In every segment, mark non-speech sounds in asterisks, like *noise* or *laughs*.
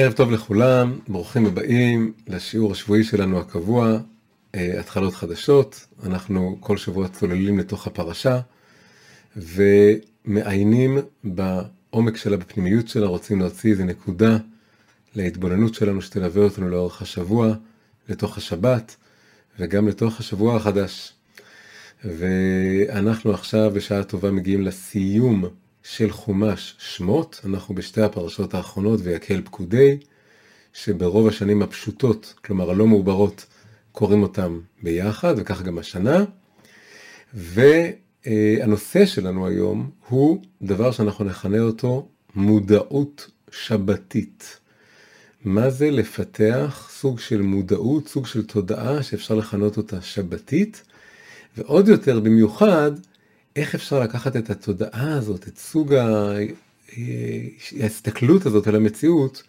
ערב טוב לכולם, ברוכים הבאים לשיעור השבועי שלנו הקבוע, אה, התחלות חדשות. אנחנו כל שבוע צוללים לתוך הפרשה ומעיינים בעומק שלה, בפנימיות שלה, רוצים להוציא איזה נקודה להתבוננות שלנו שתלווה אותנו לאורך השבוע, לתוך השבת וגם לתוך השבוע החדש. ואנחנו עכשיו בשעה טובה מגיעים לסיום של חומש שמות, אנחנו בשתי הפרשות האחרונות ויקל פקודי, שברוב השנים הפשוטות, כלומר הלא מעוברות, קוראים אותם ביחד, וכך גם השנה. והנושא שלנו היום הוא דבר שאנחנו נכנה אותו מודעות שבתית. מה זה לפתח סוג של מודעות, סוג של תודעה שאפשר לכנות אותה שבתית, ועוד יותר במיוחד, איך אפשר לקחת את התודעה הזאת, את סוג ההסתכלות הזאת על המציאות,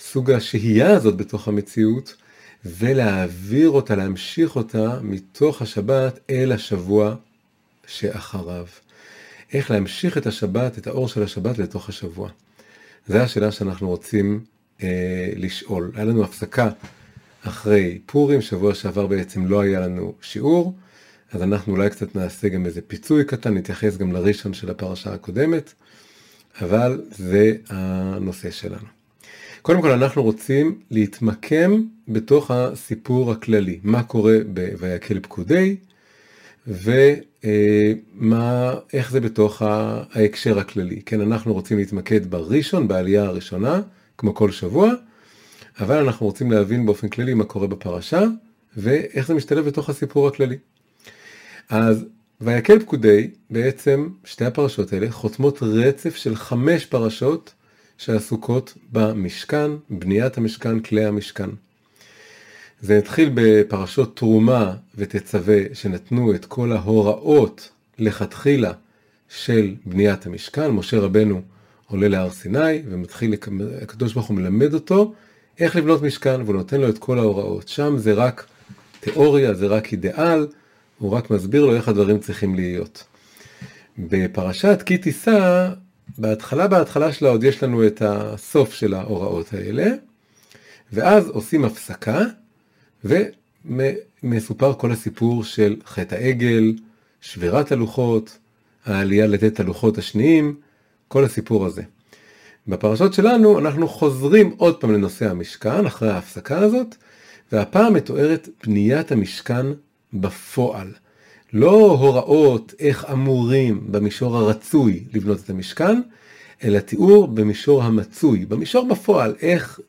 סוג השהייה הזאת בתוך המציאות, ולהעביר אותה, להמשיך אותה מתוך השבת אל השבוע שאחריו. איך להמשיך את השבת, את האור של השבת לתוך השבוע. זו השאלה שאנחנו רוצים אה, לשאול. היה לנו הפסקה אחרי פורים, שבוע שעבר בעצם לא היה לנו שיעור. אז אנחנו אולי קצת נעשה גם איזה פיצוי קטן, נתייחס גם לראשון של הפרשה הקודמת, אבל זה הנושא שלנו. קודם כל אנחנו רוצים להתמקם בתוך הסיפור הכללי, מה קורה ב"ויקל פקודי", ומה, איך זה בתוך ההקשר הכללי. כן, אנחנו רוצים להתמקד בראשון, בעלייה הראשונה, כמו כל שבוע, אבל אנחנו רוצים להבין באופן כללי מה קורה בפרשה, ואיך זה משתלב בתוך הסיפור הכללי. אז ויקל פקודי, בעצם שתי הפרשות האלה חותמות רצף של חמש פרשות שעסוקות במשכן, בניית המשכן, כלי המשכן. זה התחיל בפרשות תרומה ותצווה שנתנו את כל ההוראות לכתחילה של בניית המשכן. משה רבנו עולה להר סיני ומתחיל, הקדוש ברוך הוא מלמד אותו איך לבנות משכן והוא נותן לו את כל ההוראות. שם זה רק תיאוריה, זה רק אידיאל, הוא רק מסביר לו איך הדברים צריכים להיות. בפרשת כי תישא, בהתחלה בהתחלה שלה עוד יש לנו את הסוף של ההוראות האלה, ואז עושים הפסקה, ומסופר כל הסיפור של חטא העגל, שבירת הלוחות, העלייה לתת הלוחות השניים, כל הסיפור הזה. בפרשות שלנו אנחנו חוזרים עוד פעם לנושא המשכן אחרי ההפסקה הזאת, והפעם מתוארת בניית המשכן בפועל. לא הוראות איך אמורים במישור הרצוי לבנות את המשכן, אלא תיאור במישור המצוי, במישור בפועל, איך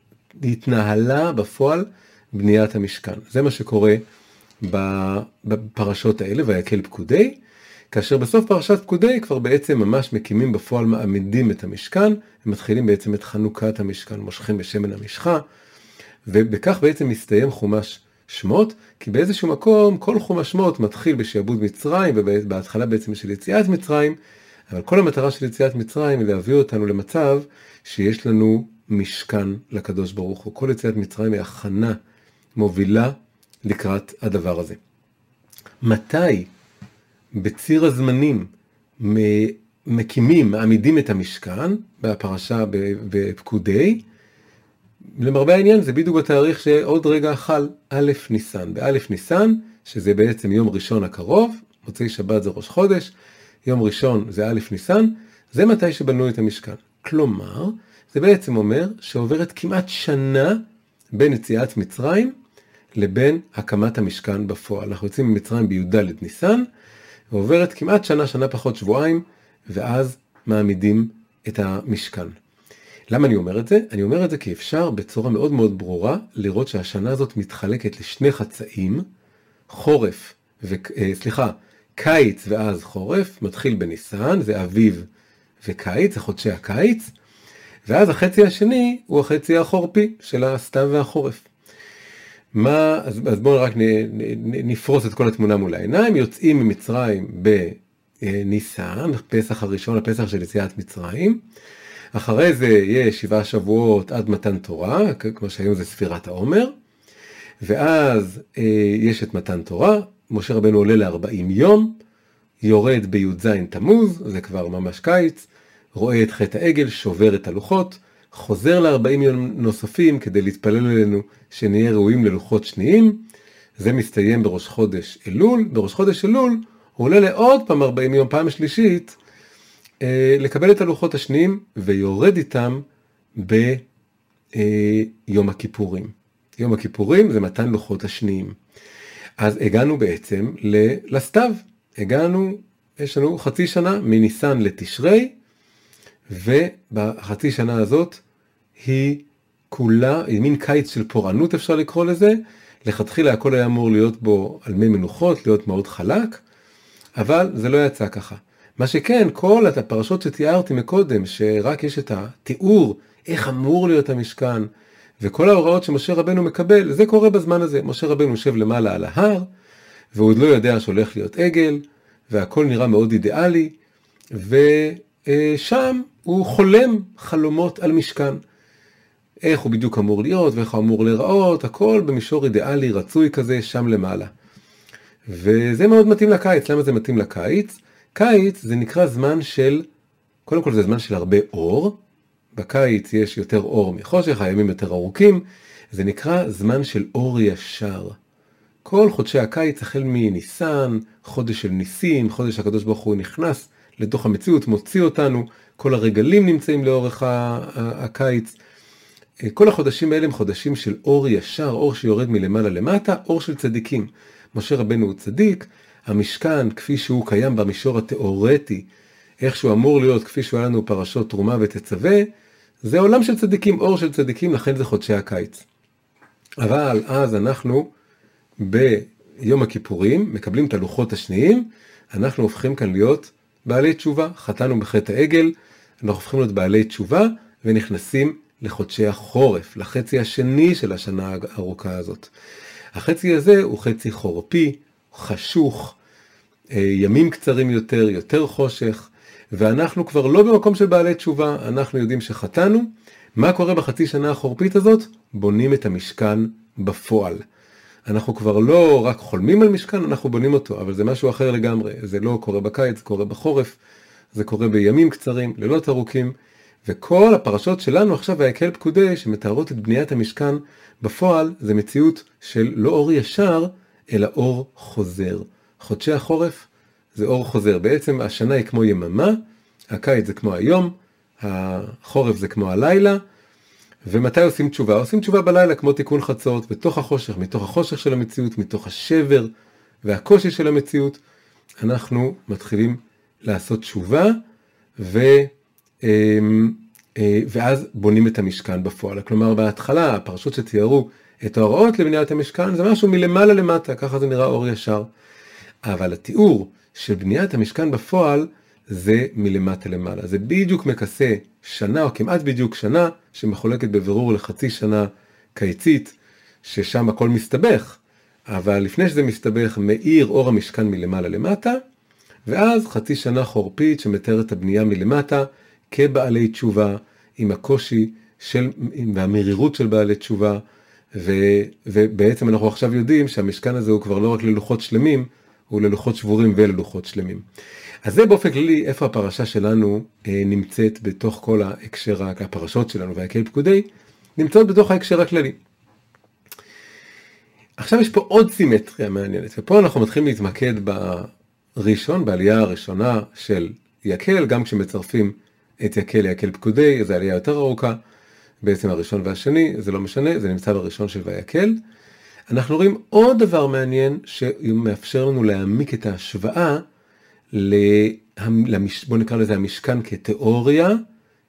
התנהלה בפועל בניית המשכן. זה מה שקורה בפרשות האלה, ויקל פקודי, כאשר בסוף פרשת פקודי כבר בעצם ממש מקימים בפועל, מעמידים את המשכן, הם מתחילים בעצם את חנוכת המשכן, מושכים בשמן המשחה, ובכך בעצם מסתיים חומש שמות, כי באיזשהו מקום כל חום השמות מתחיל בשעבוד מצרים, ובהתחלה בעצם של יציאת מצרים, אבל כל המטרה של יציאת מצרים היא להביא אותנו למצב שיש לנו משכן לקדוש ברוך הוא. כל יציאת מצרים היא הכנה מובילה לקראת הדבר הזה. מתי בציר הזמנים מקימים, מעמידים את המשכן, בפרשה בפקודי, למרבה העניין זה בדיוק בתאריך שעוד רגע חל א' ניסן. באלף ניסן, שזה בעצם יום ראשון הקרוב, מוצאי שבת זה ראש חודש, יום ראשון זה א' ניסן, זה מתי שבנו את המשכן. כלומר, זה בעצם אומר שעוברת כמעט שנה בין יציאת מצרים לבין הקמת המשכן בפועל. אנחנו יוצאים ממצרים בי"ד ניסן, ועוברת כמעט שנה, שנה פחות שבועיים, ואז מעמידים את המשכן. למה אני אומר את זה? אני אומר את זה כי אפשר בצורה מאוד מאוד ברורה לראות שהשנה הזאת מתחלקת לשני חצאים, חורף, ו... אה, סליחה, קיץ ואז חורף, מתחיל בניסן, זה אביב וקיץ, זה חודשי הקיץ, ואז החצי השני הוא החצי החורפי של הסתיו והחורף. מה, אז, אז בואו רק נ, נ, נפרוס את כל התמונה מול העיניים, יוצאים ממצרים בניסן, פסח הראשון, הפסח של יציאת מצרים, אחרי זה יש שבעה שבועות עד מתן תורה, כמו שהיום זה ספירת העומר, ואז אה, יש את מתן תורה, משה רבנו עולה ל-40 יום, יורד בי"ז תמוז, זה כבר ממש קיץ, רואה את חטא העגל, שובר את הלוחות, חוזר ל-40 יום נוספים כדי להתפלל עלינו שנהיה ראויים ללוחות שניים. זה מסתיים בראש חודש אלול, בראש חודש אלול הוא עולה לעוד פעם 40 יום, פעם שלישית, לקבל את הלוחות השניים ויורד איתם ביום הכיפורים. יום הכיפורים זה מתן לוחות השניים. אז הגענו בעצם לסתיו, הגענו, יש לנו חצי שנה מניסן לתשרי, ובחצי שנה הזאת היא כולה, היא מין קיץ של פורענות אפשר לקרוא לזה, לכתחילה הכל היה אמור להיות בו על מי מנוחות, להיות מאוד חלק, אבל זה לא יצא ככה. מה שכן, כל הפרשות שתיארתי מקודם, שרק יש את התיאור איך אמור להיות המשכן, וכל ההוראות שמשה רבנו מקבל, זה קורה בזמן הזה. משה רבנו יושב למעלה על ההר, והוא עוד לא יודע שהולך להיות עגל, והכל נראה מאוד אידיאלי, ושם הוא חולם חלומות על משכן. איך הוא בדיוק אמור להיות ואיך הוא אמור להיראות, הכל במישור אידיאלי רצוי כזה שם למעלה. וזה מאוד מתאים לקיץ, למה זה מתאים לקיץ? קיץ זה נקרא זמן של, קודם כל זה זמן של הרבה אור, בקיץ יש יותר אור מחושך, הימים יותר ארוכים, זה נקרא זמן של אור ישר. כל חודשי הקיץ החל מניסן, חודש של ניסים, חודש הקדוש ברוך הוא נכנס לתוך המציאות, מוציא אותנו, כל הרגלים נמצאים לאורך הקיץ. כל החודשים האלה הם חודשים של אור ישר, אור שיורד מלמעלה למטה, אור של צדיקים. משה רבנו הוא צדיק, המשכן כפי שהוא קיים במישור התיאורטי, איך שהוא אמור להיות כפי שהוא היה לנו פרשות תרומה ותצווה, זה עולם של צדיקים, אור של צדיקים, לכן זה חודשי הקיץ. אבל אז אנחנו ביום הכיפורים מקבלים את הלוחות השניים, אנחנו הופכים כאן להיות בעלי תשובה, חטאנו בחטא העגל, אנחנו הופכים להיות בעלי תשובה ונכנסים לחודשי החורף, לחצי השני של השנה הארוכה הזאת. החצי הזה הוא חצי חורפי, חשוך, אה, ימים קצרים יותר, יותר חושך, ואנחנו כבר לא במקום של בעלי תשובה, אנחנו יודעים שחטאנו. מה קורה בחצי שנה החורפית הזאת? בונים את המשכן בפועל. אנחנו כבר לא רק חולמים על משכן, אנחנו בונים אותו, אבל זה משהו אחר לגמרי. זה לא קורה בקיץ, זה קורה בחורף, זה קורה בימים קצרים, לילות ארוכים, וכל הפרשות שלנו עכשיו, ויקהל פקודי, שמתארות את בניית המשכן בפועל, זה מציאות של לא אור ישר, אלא אור חוזר. חודשי החורף זה אור חוזר. בעצם השנה היא כמו יממה, הקיץ זה כמו היום, החורף זה כמו הלילה, ומתי עושים תשובה? עושים תשובה בלילה כמו תיקון חצות, בתוך החושך, מתוך החושך של המציאות, מתוך השבר והקושי של המציאות, אנחנו מתחילים לעשות תשובה, ו, אמ, אה, ואז בונים את המשכן בפועל. כלומר, בהתחלה, הפרשות שתיארו את ההוראות לבניית המשכן, זה משהו מלמעלה למטה, ככה זה נראה אור ישר. אבל התיאור של בניית המשכן בפועל זה מלמטה למעלה. זה בדיוק מכסה שנה או כמעט בדיוק שנה שמחולקת בבירור לחצי שנה קיצית, ששם הכל מסתבך. אבל לפני שזה מסתבך מאיר אור המשכן מלמעלה למטה, ואז חצי שנה חורפית שמתארת את הבנייה מלמטה כבעלי תשובה עם הקושי של, והמרירות של בעלי תשובה, ו, ובעצם אנחנו עכשיו יודעים שהמשכן הזה הוא כבר לא רק ללוחות שלמים, הוא ללוחות שבורים וללוחות שלמים. אז זה באופן כללי איפה הפרשה שלנו אה, נמצאת בתוך כל ההקשר, הפרשות שלנו והקהל פקודי, נמצאות בתוך ההקשר הכללי. עכשיו יש פה עוד סימטריה מעניינת, ופה אנחנו מתחילים להתמקד בראשון, בעלייה הראשונה של יקל, גם כשמצרפים את יקל ליקל פקודי, זו עלייה יותר ארוכה, בעצם הראשון והשני, זה לא משנה, זה נמצא בראשון של ויקל. אנחנו רואים עוד דבר מעניין שמאפשר לנו להעמיק את ההשוואה, למש... בוא נקרא לזה המשכן כתיאוריה,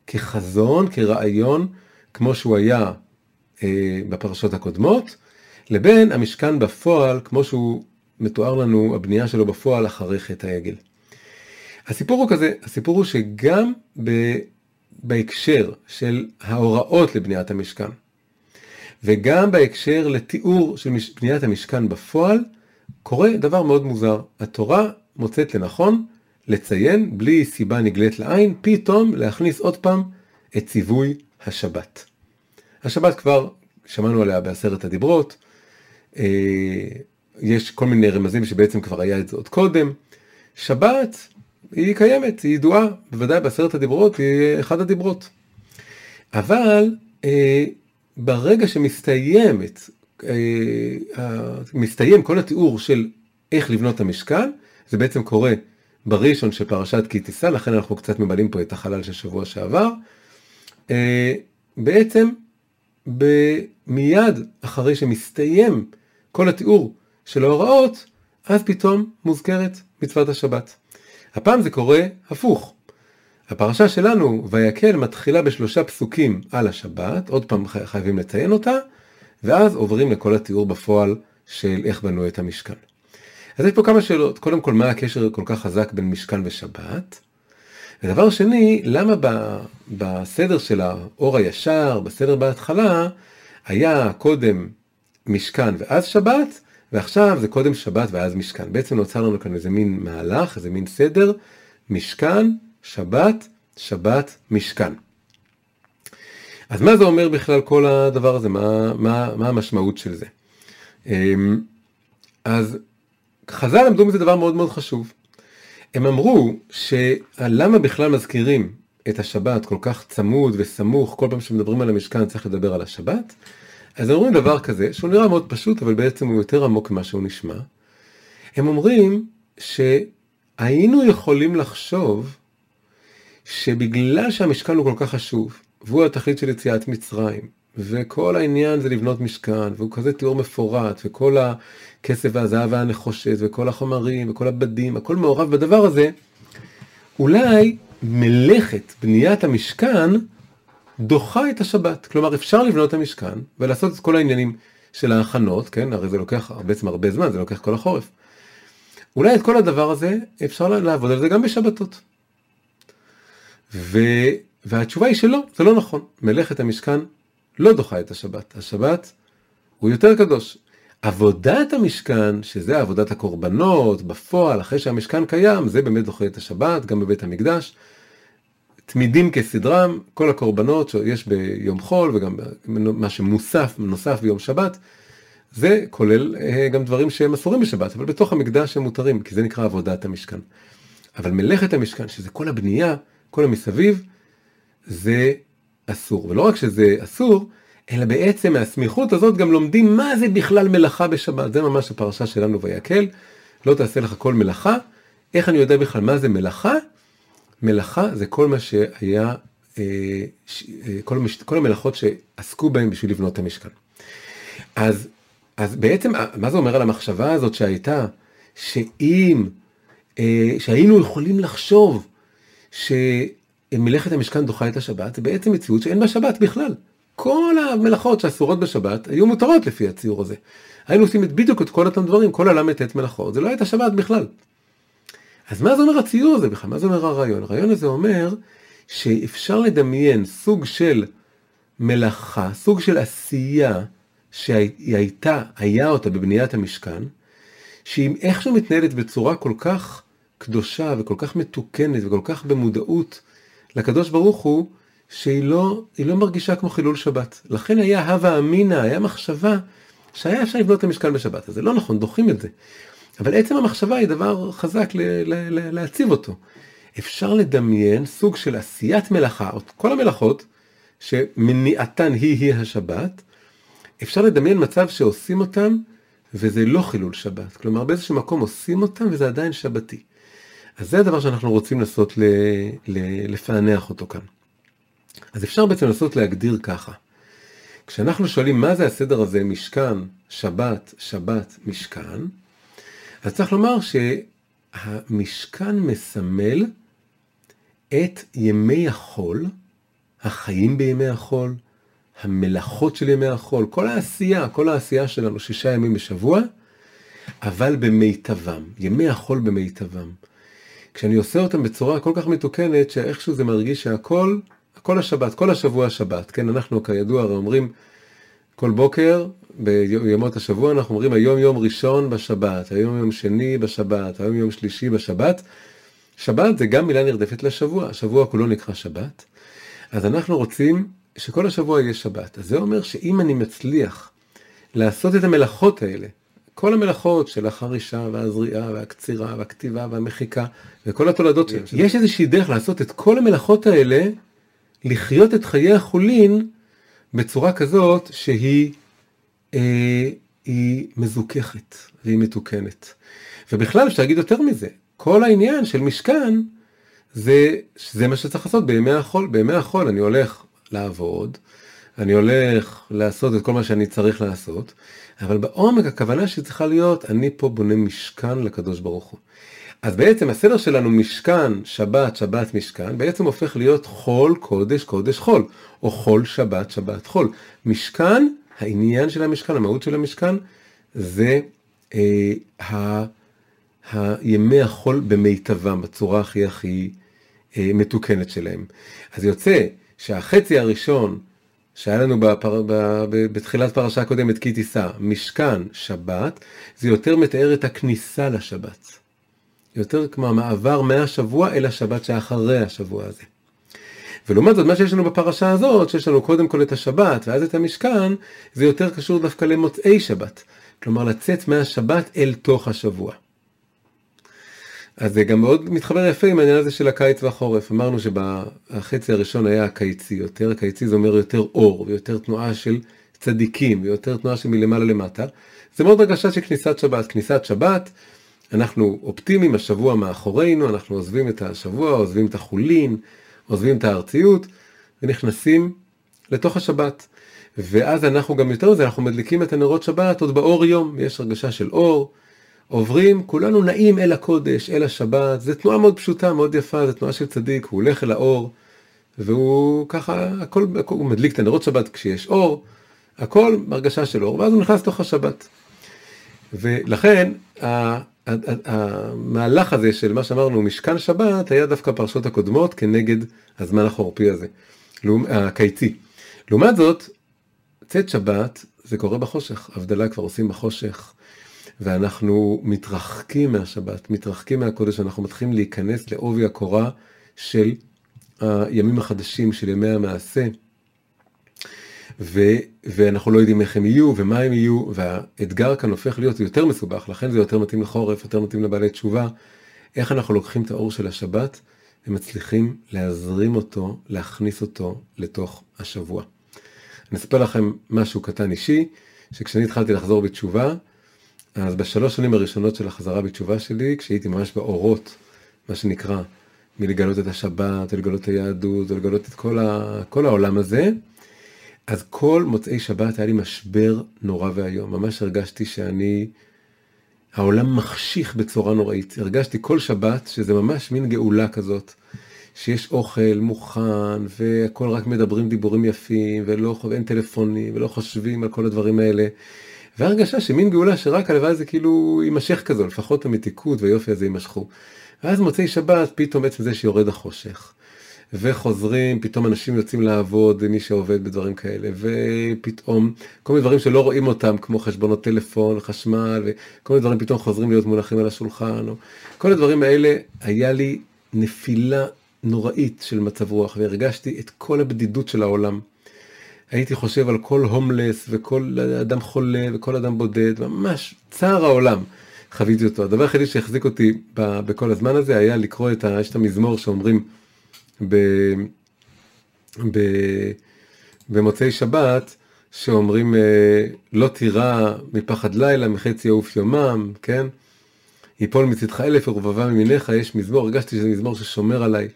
כחזון, כרעיון, כמו שהוא היה אה, בפרשות הקודמות, לבין המשכן בפועל, כמו שהוא מתואר לנו, הבנייה שלו בפועל אחרי חטא העגל. הסיפור הוא כזה, הסיפור הוא שגם ב... בהקשר של ההוראות לבניית המשכן, וגם בהקשר לתיאור של בניית המשכן בפועל, קורה דבר מאוד מוזר. התורה מוצאת לנכון לציין, בלי סיבה נגלית לעין, פתאום להכניס עוד פעם את ציווי השבת. השבת כבר שמענו עליה בעשרת הדיברות, אה, יש כל מיני רמזים שבעצם כבר היה את זה עוד קודם. שבת היא קיימת, היא ידועה, בוודאי בעשרת הדיברות היא אחד הדיברות. אבל אה, ברגע שמסתיימת, אה, מסתיים כל התיאור של איך לבנות את המשכן, זה בעצם קורה בראשון של פרשת כי תישא, לכן אנחנו קצת ממלאים פה את החלל של שבוע שעבר. אה, בעצם מיד אחרי שמסתיים כל התיאור של ההוראות, אז פתאום מוזכרת מצוות השבת. הפעם זה קורה הפוך. הפרשה שלנו, ויקל, מתחילה בשלושה פסוקים על השבת, עוד פעם חייבים לציין אותה, ואז עוברים לכל התיאור בפועל של איך בנו את המשכן. אז יש פה כמה שאלות. קודם כל, מה הקשר כל כך חזק בין משכן ושבת? ודבר שני, למה בסדר של האור הישר, בסדר בהתחלה, היה קודם משכן ואז שבת, ועכשיו זה קודם שבת ואז משכן. בעצם נוצר לנו כאן איזה מין מהלך, איזה מין סדר, משכן, שבת, שבת, משכן. אז מה זה אומר בכלל כל הדבר הזה? מה, מה, מה המשמעות של זה? אמ, אז חז"ל למדו מזה דבר מאוד מאוד חשוב. הם אמרו שלמה בכלל מזכירים את השבת כל כך צמוד וסמוך, כל פעם שמדברים על המשכן צריך לדבר על השבת? אז הם אומרים דבר כזה, שהוא נראה מאוד פשוט, אבל בעצם הוא יותר עמוק ממה שהוא נשמע. הם אומרים שהיינו יכולים לחשוב שבגלל שהמשכן הוא כל כך חשוב, והוא התכלית של יציאת מצרים, וכל העניין זה לבנות משכן, והוא כזה תיאור מפורט, וכל הכסף והזהב והנחושת, וכל החומרים, וכל הבדים, הכל מעורב בדבר הזה, אולי מלאכת בניית המשכן דוחה את השבת. כלומר, אפשר לבנות את המשכן ולעשות את כל העניינים של ההכנות, כן? הרי זה לוקח בעצם הרבה זמן, זה לוקח כל החורף. אולי את כל הדבר הזה אפשר לעבוד על זה גם בשבתות. ו... והתשובה היא שלא, זה לא נכון. מלאכת המשכן לא דוחה את השבת. השבת הוא יותר קדוש. עבודת המשכן, שזה עבודת הקורבנות, בפועל, אחרי שהמשכן קיים, זה באמת דוחה את השבת, גם בבית המקדש. תמידים כסדרם, כל הקורבנות שיש ביום חול וגם מה שמוסף, נוסף ביום שבת, זה כולל אה, גם דברים שהם אסורים בשבת, אבל בתוך המקדש הם מותרים, כי זה נקרא עבודת המשכן. אבל מלאכת המשכן, שזה כל הבנייה, כל המסביב, זה אסור. ולא רק שזה אסור, אלא בעצם מהסמיכות הזאת גם לומדים מה זה בכלל מלאכה בשבת. זה ממש הפרשה שלנו ויקל, לא תעשה לך כל מלאכה. איך אני יודע בכלל מה זה מלאכה? מלאכה זה כל מה שהיה, אה, אה, כל, המש, כל המלאכות שעסקו בהם בשביל לבנות את המשכן. אז, אז בעצם, מה זה אומר על המחשבה הזאת שהייתה, שאם, אה, שהיינו יכולים לחשוב שמלאכת המשכן דוחה את השבת, זה בעצם מציאות שאין בה שבת בכלל. כל המלאכות שאסורות בשבת היו מותרות לפי הציור הזה. היינו עושים בדיוק את כל אותם דברים, כל הל"ט מלאכות, זה לא הייתה שבת בכלל. אז מה זה אומר הציור הזה בכלל? מה זה אומר הרעיון? הרעיון הזה אומר שאפשר לדמיין סוג של מלאכה, סוג של עשייה שהיא הייתה, היה אותה בבניית המשכן, שהיא איכשהו מתנהלת בצורה כל כך קדושה וכל כך מתוקנת וכל כך במודעות לקדוש ברוך הוא, שהיא לא, לא מרגישה כמו חילול שבת. לכן היה הווה אמינא, היה מחשבה שהיה אפשר לבנות את המשכן בשבת. אז זה לא נכון, דוחים את זה. אבל עצם המחשבה היא דבר חזק ל- ל- ל- להציב אותו. אפשר לדמיין סוג של עשיית מלאכה, כל המלאכות, שמניעתן היא-היא השבת, אפשר לדמיין מצב שעושים אותם וזה לא חילול שבת. כלומר, באיזשהו מקום עושים אותם וזה עדיין שבתי. אז זה הדבר שאנחנו רוצים לנסות ל- ל- לפענח אותו כאן. אז אפשר בעצם לנסות להגדיר ככה. כשאנחנו שואלים מה זה הסדר הזה, משכן, שבת, שבת, משכן, אז צריך לומר שהמשכן מסמל את ימי החול, החיים בימי החול, המלאכות של ימי החול, כל העשייה, כל העשייה שלנו, שישה ימים בשבוע, אבל במיטבם, ימי החול במיטבם. כשאני עושה אותם בצורה כל כך מתוקנת, שאיכשהו זה מרגיש שהכל, כל השבת, כל השבוע שבת, כן, אנחנו כידוע הרי אומרים כל בוקר, בימות השבוע אנחנו אומרים היום יום ראשון בשבת, היום יום שני בשבת, היום יום שלישי בשבת. שבת זה גם מילה נרדפת לשבוע, השבוע כולו נקרא שבת. אז אנחנו רוצים שכל השבוע יהיה שבת. אז זה אומר שאם אני מצליח לעשות את המלאכות האלה, כל המלאכות של החרישה והזריעה והקצירה והכתיבה והמחיקה וכל התולדות שלהם, יש איזושהי דרך לעשות את כל המלאכות האלה לחיות את חיי החולין בצורה כזאת שהיא היא מזוככת והיא מתוקנת. ובכלל אפשר להגיד יותר מזה, כל העניין של משכן זה, זה מה שצריך לעשות בימי החול. בימי החול אני הולך לעבוד, אני הולך לעשות את כל מה שאני צריך לעשות, אבל בעומק הכוונה שצריכה להיות, אני פה בונה משכן לקדוש ברוך הוא. אז בעצם הסדר שלנו משכן, שבת, שבת, משכן, בעצם הופך להיות חול, קודש, קודש, חול, או חול, שבת, שבת, חול. משכן, העניין של המשכן, המהות של המשכן, זה אה, ה, הימי החול במיטבם, בצורה הכי הכי אה, מתוקנת שלהם. אז יוצא שהחצי הראשון שהיה לנו בפר... בתחילת פרשה הקודמת כי תישא, משכן, שבת, זה יותר מתאר את הכניסה לשבת. יותר כמו המעבר מהשבוע אל השבת שאחרי השבוע הזה. ולעומת זאת, מה שיש לנו בפרשה הזאת, שיש לנו קודם כל את השבת ואז את המשכן, זה יותר קשור דווקא למוצאי שבת. כלומר, לצאת מהשבת אל תוך השבוע. אז זה גם מאוד מתחבר יפה עם העניין הזה של הקיץ והחורף. אמרנו שבחצי הראשון היה הקיצי יותר, הקיצי זה אומר יותר אור, ויותר תנועה של צדיקים, ויותר תנועה של מלמעלה למטה. זה מאוד הרגשה של כניסת שבת. כניסת שבת, אנחנו אופטימיים, השבוע מאחורינו, אנחנו עוזבים את השבוע, עוזבים את החולין, עוזבים את הארציות, ונכנסים לתוך השבת. ואז אנחנו גם יותר מזה, אנחנו מדליקים את הנרות שבת עוד באור יום, יש הרגשה של אור. עוברים, כולנו נעים אל הקודש, אל השבת, זו תנועה מאוד פשוטה, מאוד יפה, זו תנועה של צדיק, הוא הולך אל האור, והוא ככה, הכל, הוא מדליק את הנרות שבת כשיש אור, הכל בהרגשה של אור, ואז הוא נכנס לתוך השבת. ולכן, המהלך הזה של מה שאמרנו, משכן שבת, היה דווקא פרשות הקודמות כנגד הזמן החורפי הזה, הקיצי. לעומת זאת, צאת שבת, זה קורה בחושך, הבדלה כבר עושים בחושך. ואנחנו מתרחקים מהשבת, מתרחקים מהקודש, אנחנו מתחילים להיכנס לעובי הקורה של הימים החדשים, של ימי המעשה, ו, ואנחנו לא יודעים איך הם יהיו ומה הם יהיו, והאתגר כאן הופך להיות יותר מסובך, לכן זה יותר מתאים לחורף, יותר מתאים לבעלי תשובה, איך אנחנו לוקחים את האור של השבת ומצליחים להזרים אותו, להכניס אותו לתוך השבוע. אני אספר לכם משהו קטן אישי, שכשאני התחלתי לחזור בתשובה, אז בשלוש שנים הראשונות של החזרה בתשובה שלי, כשהייתי ממש באורות, מה שנקרא, מלגלות את השבת, ולגלות את היהדות, ולגלות את כל, ה, כל העולם הזה, אז כל מוצאי שבת היה לי משבר נורא ואיום. ממש הרגשתי שאני, העולם מחשיך בצורה נוראית. הרגשתי כל שבת שזה ממש מין גאולה כזאת, שיש אוכל מוכן, והכל רק מדברים דיבורים יפים, ולא, ואין טלפונים, ולא חושבים על כל הדברים האלה. והרגשה שמין גאולה שרק הלוואי זה כאילו יימשך כזו, לפחות המתיקות והיופי הזה יימשכו. ואז מוצאי שבת, פתאום בעצם זה שיורד החושך. וחוזרים, פתאום אנשים יוצאים לעבוד, מי שעובד בדברים כאלה, ופתאום כל מיני דברים שלא רואים אותם, כמו חשבונות טלפון, חשמל, וכל מיני דברים פתאום חוזרים להיות מונחים על השולחן, או... כל הדברים האלה, היה לי נפילה נוראית של מצב רוח, והרגשתי את כל הבדידות של העולם. הייתי חושב על כל הומלס וכל אדם חולה וכל אדם בודד, ממש צער העולם חוויתי אותו. הדבר היחידי שהחזיק אותי בכל הזמן הזה היה לקרוא את ה... יש את המזמור שאומרים ב, ב, במוצאי שבת, שאומרים אה, לא תירא מפחד לילה מחצי יעוף יומם, כן? יפול מצדך אלף ורבבה ממיניך, יש מזמור, הרגשתי שזה מזמור ששומר עליי.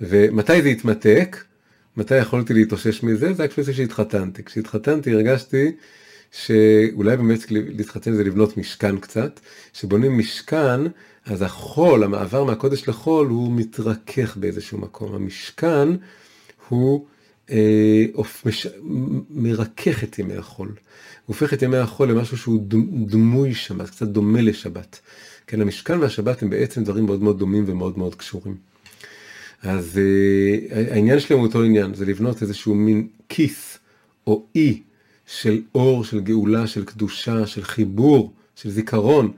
ומתי זה התמתק? מתי יכולתי להתאושש מזה? זה היה כפי שהתחתנתי. כשהתחתנתי הרגשתי שאולי באמת להתחתן זה לבנות משכן קצת, שבונים משכן, אז החול, המעבר מהקודש לחול, הוא מתרכך באיזשהו מקום. המשכן הוא אה, מש, מרכך את ימי החול. הוא הופך את ימי החול למשהו שהוא דמוי שבת, קצת דומה לשבת. כן, המשכן והשבת הם בעצם דברים מאוד מאוד דומים ומאוד מאוד קשורים. אז uh, העניין שלהם הוא אותו עניין, זה לבנות איזשהו מין כיס או אי של אור, של גאולה, של קדושה, של חיבור, של זיכרון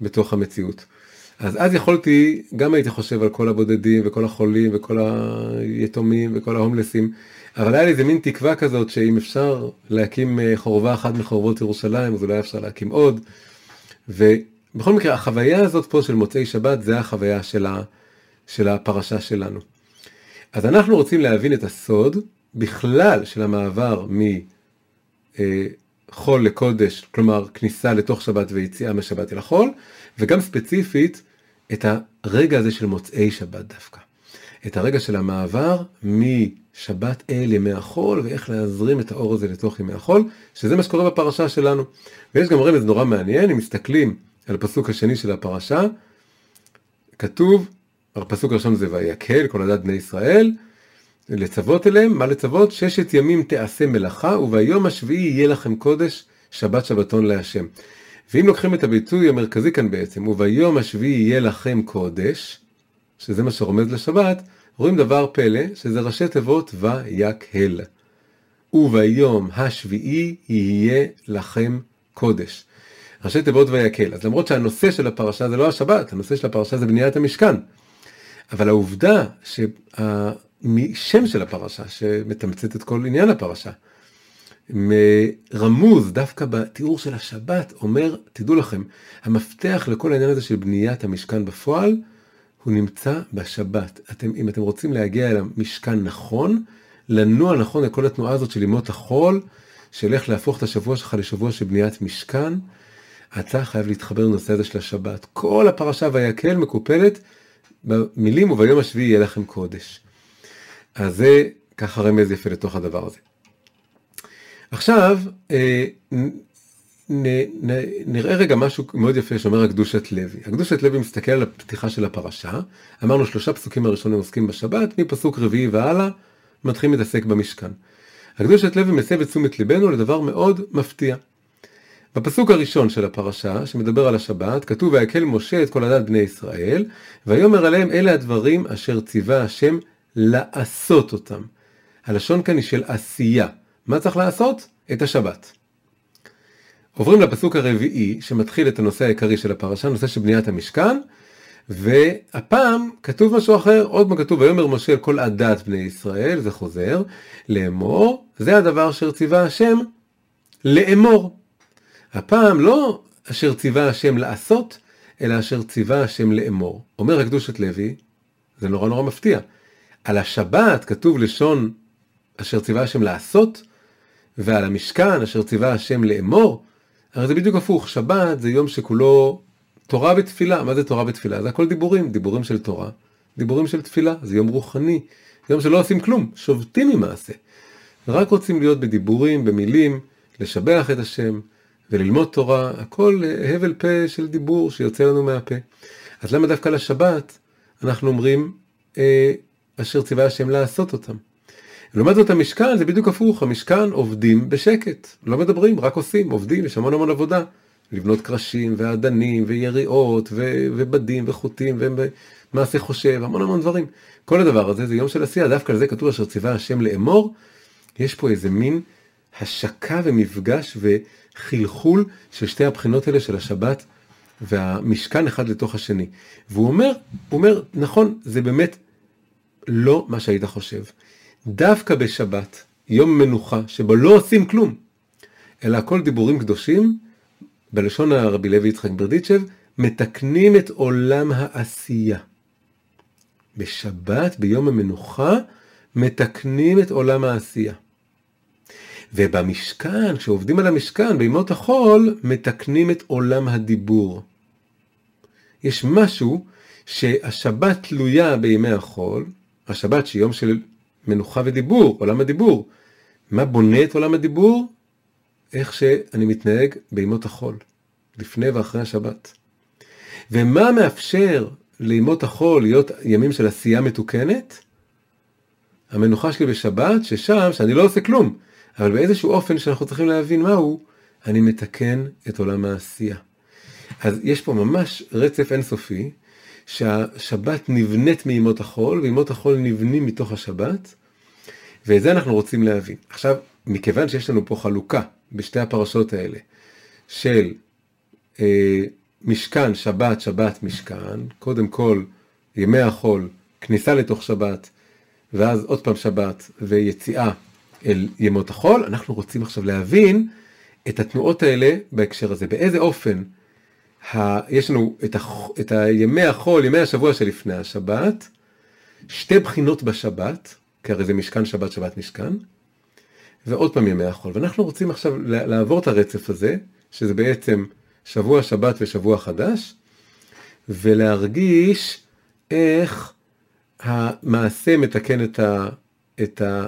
בתוך המציאות. אז אז יכולתי, גם הייתי חושב על כל הבודדים וכל החולים וכל היתומים וכל ההומלסים, אבל היה לי איזה מין תקווה כזאת שאם אפשר להקים אה, חורבה אחת מחורבות ירושלים, אז אולי אפשר להקים עוד. ובכל מקרה, החוויה הזאת פה של מוצאי שבת, זה החוויה של ה... של הפרשה שלנו. אז אנחנו רוצים להבין את הסוד בכלל של המעבר מחול לקודש, כלומר כניסה לתוך שבת ויציאה משבת אל החול, וגם ספציפית את הרגע הזה של מוצאי שבת דווקא. את הרגע של המעבר משבת אל ימי החול, ואיך להזרים את האור הזה לתוך ימי החול, שזה מה שקורה בפרשה שלנו. ויש גם רמז נורא מעניין, אם מסתכלים על הפסוק השני של הפרשה, כתוב, הפסוק הראשון זה ויקהל כל עדת בני ישראל, לצוות אליהם, מה לצוות? ששת ימים תעשה מלאכה, וביום השביעי יהיה לכם קודש, שבת שבתון להשם. ואם לוקחים את הביטוי המרכזי כאן בעצם, וביום השביעי יהיה לכם קודש, שזה מה שרומז לשבת, רואים דבר פלא, שזה ראשי תיבות ויקהל. וביום השביעי יהיה לכם קודש. ראשי תיבות ויקהל. אז למרות שהנושא של הפרשה זה לא השבת, הנושא של הפרשה זה בניית המשכן. אבל העובדה שהשם של הפרשה, שמתמצת את כל עניין הפרשה, רמוז דווקא בתיאור של השבת, אומר, תדעו לכם, המפתח לכל העניין הזה של בניית המשכן בפועל, הוא נמצא בשבת. אתם, אם אתם רוצים להגיע אל המשכן נכון, לנוע נכון לכל התנועה הזאת של ימות החול, של איך להפוך את השבוע שלך לשבוע של בניית משכן, אתה חייב להתחבר לנושא הזה של השבת. כל הפרשה ויקל מקופלת במילים וביום השביעי יהיה לכם קודש. אז זה ככה רמז יפה לתוך הדבר הזה. עכשיו, אה, נראה רגע משהו מאוד יפה שאומר הקדושת לוי. הקדושת לוי מסתכל על הפתיחה של הפרשה, אמרנו שלושה פסוקים הראשונים עוסקים בשבת, מפסוק רביעי והלאה מתחילים להתעסק במשכן. הקדושת לוי מסב את תשומת ליבנו לדבר מאוד מפתיע. בפסוק הראשון של הפרשה, שמדבר על השבת, כתוב ויקל משה את כל הדת בני ישראל, ויאמר עליהם אלה הדברים אשר ציווה השם לעשות אותם. הלשון כאן היא של עשייה. מה צריך לעשות? את השבת. עוברים לפסוק הרביעי שמתחיל את הנושא העיקרי של הפרשה, נושא של בניית המשכן, והפעם כתוב משהו אחר, עוד פעם כתוב ויאמר משה אל כל עדת בני ישראל, זה חוזר, לאמור, זה הדבר אשר ציווה השם לאמור. הפעם לא אשר ציווה השם לעשות, אלא אשר ציווה השם לאמור. אומר הקדושת לוי, זה נורא נורא מפתיע. על השבת כתוב לשון אשר ציווה השם לעשות, ועל המשכן אשר ציווה השם לאמור, הרי זה בדיוק הפוך, שבת זה יום שכולו תורה ותפילה. מה זה תורה ותפילה? זה הכל דיבורים, דיבורים של תורה, דיבורים של תפילה, זה יום רוחני, זה יום שלא עושים כלום, שובתים ממעשה. רק רוצים להיות בדיבורים, במילים, לשבח את השם וללמוד תורה, הכל הבל פה של דיבור שיוצא לנו מהפה. אז למה דווקא לשבת אנחנו אומרים אה, אשר ציווה השם לעשות אותם? לעומת זאת המשכן זה בדיוק הפוך, המשכן עובדים בשקט, לא מדברים, רק עושים, עובדים, יש המון המון עבודה. לבנות קרשים ואדנים ויריעות ו- ובדים וחוטים ומעשה חושב, המון המון דברים. כל הדבר הזה זה יום של עשייה, דווקא על זה כתוב אשר ציווה השם לאמור. יש פה איזה מין השקה ומפגש וחלחול של שתי הבחינות האלה של השבת והמשכן אחד לתוך השני. והוא אומר, הוא אומר, נכון, זה באמת לא מה שהיית חושב. דווקא בשבת, יום מנוחה, שבו לא עושים כלום, אלא הכל דיבורים קדושים, בלשון הרבי לוי יצחק ברדיצ'ב, מתקנים את עולם העשייה. בשבת, ביום המנוחה, מתקנים את עולם העשייה. ובמשכן, כשעובדים על המשכן, בימות החול, מתקנים את עולם הדיבור. יש משהו שהשבת תלויה בימי החול, השבת שהיא יום של מנוחה ודיבור, עולם הדיבור. מה בונה את עולם הדיבור? איך שאני מתנהג בימות החול, לפני ואחרי השבת. ומה מאפשר לימות החול להיות ימים של עשייה מתוקנת? המנוחה שלי בשבת, ששם, שאני לא עושה כלום, אבל באיזשהו אופן שאנחנו צריכים להבין מהו, אני מתקן את עולם העשייה. אז יש פה ממש רצף אינסופי, שהשבת נבנית מימות החול, וימות החול נבנים מתוך השבת, ואת זה אנחנו רוצים להבין. עכשיו, מכיוון שיש לנו פה חלוקה בשתי הפרשות האלה, של אה, משכן, שבת, שבת, משכן, קודם כל ימי החול, כניסה לתוך שבת, ואז עוד פעם שבת, ויציאה אל ימות החול, אנחנו רוצים עכשיו להבין את התנועות האלה בהקשר הזה, באיזה אופן ה... יש לנו את, הח... את הימי החול, ימי השבוע שלפני השבת, שתי בחינות בשבת, כי הרי זה משכן שבת, שבת משכן, ועוד פעם ימי החול. ואנחנו רוצים עכשיו לעבור את הרצף הזה, שזה בעצם שבוע שבת ושבוע חדש, ולהרגיש איך המעשה מתקן את ה... את ה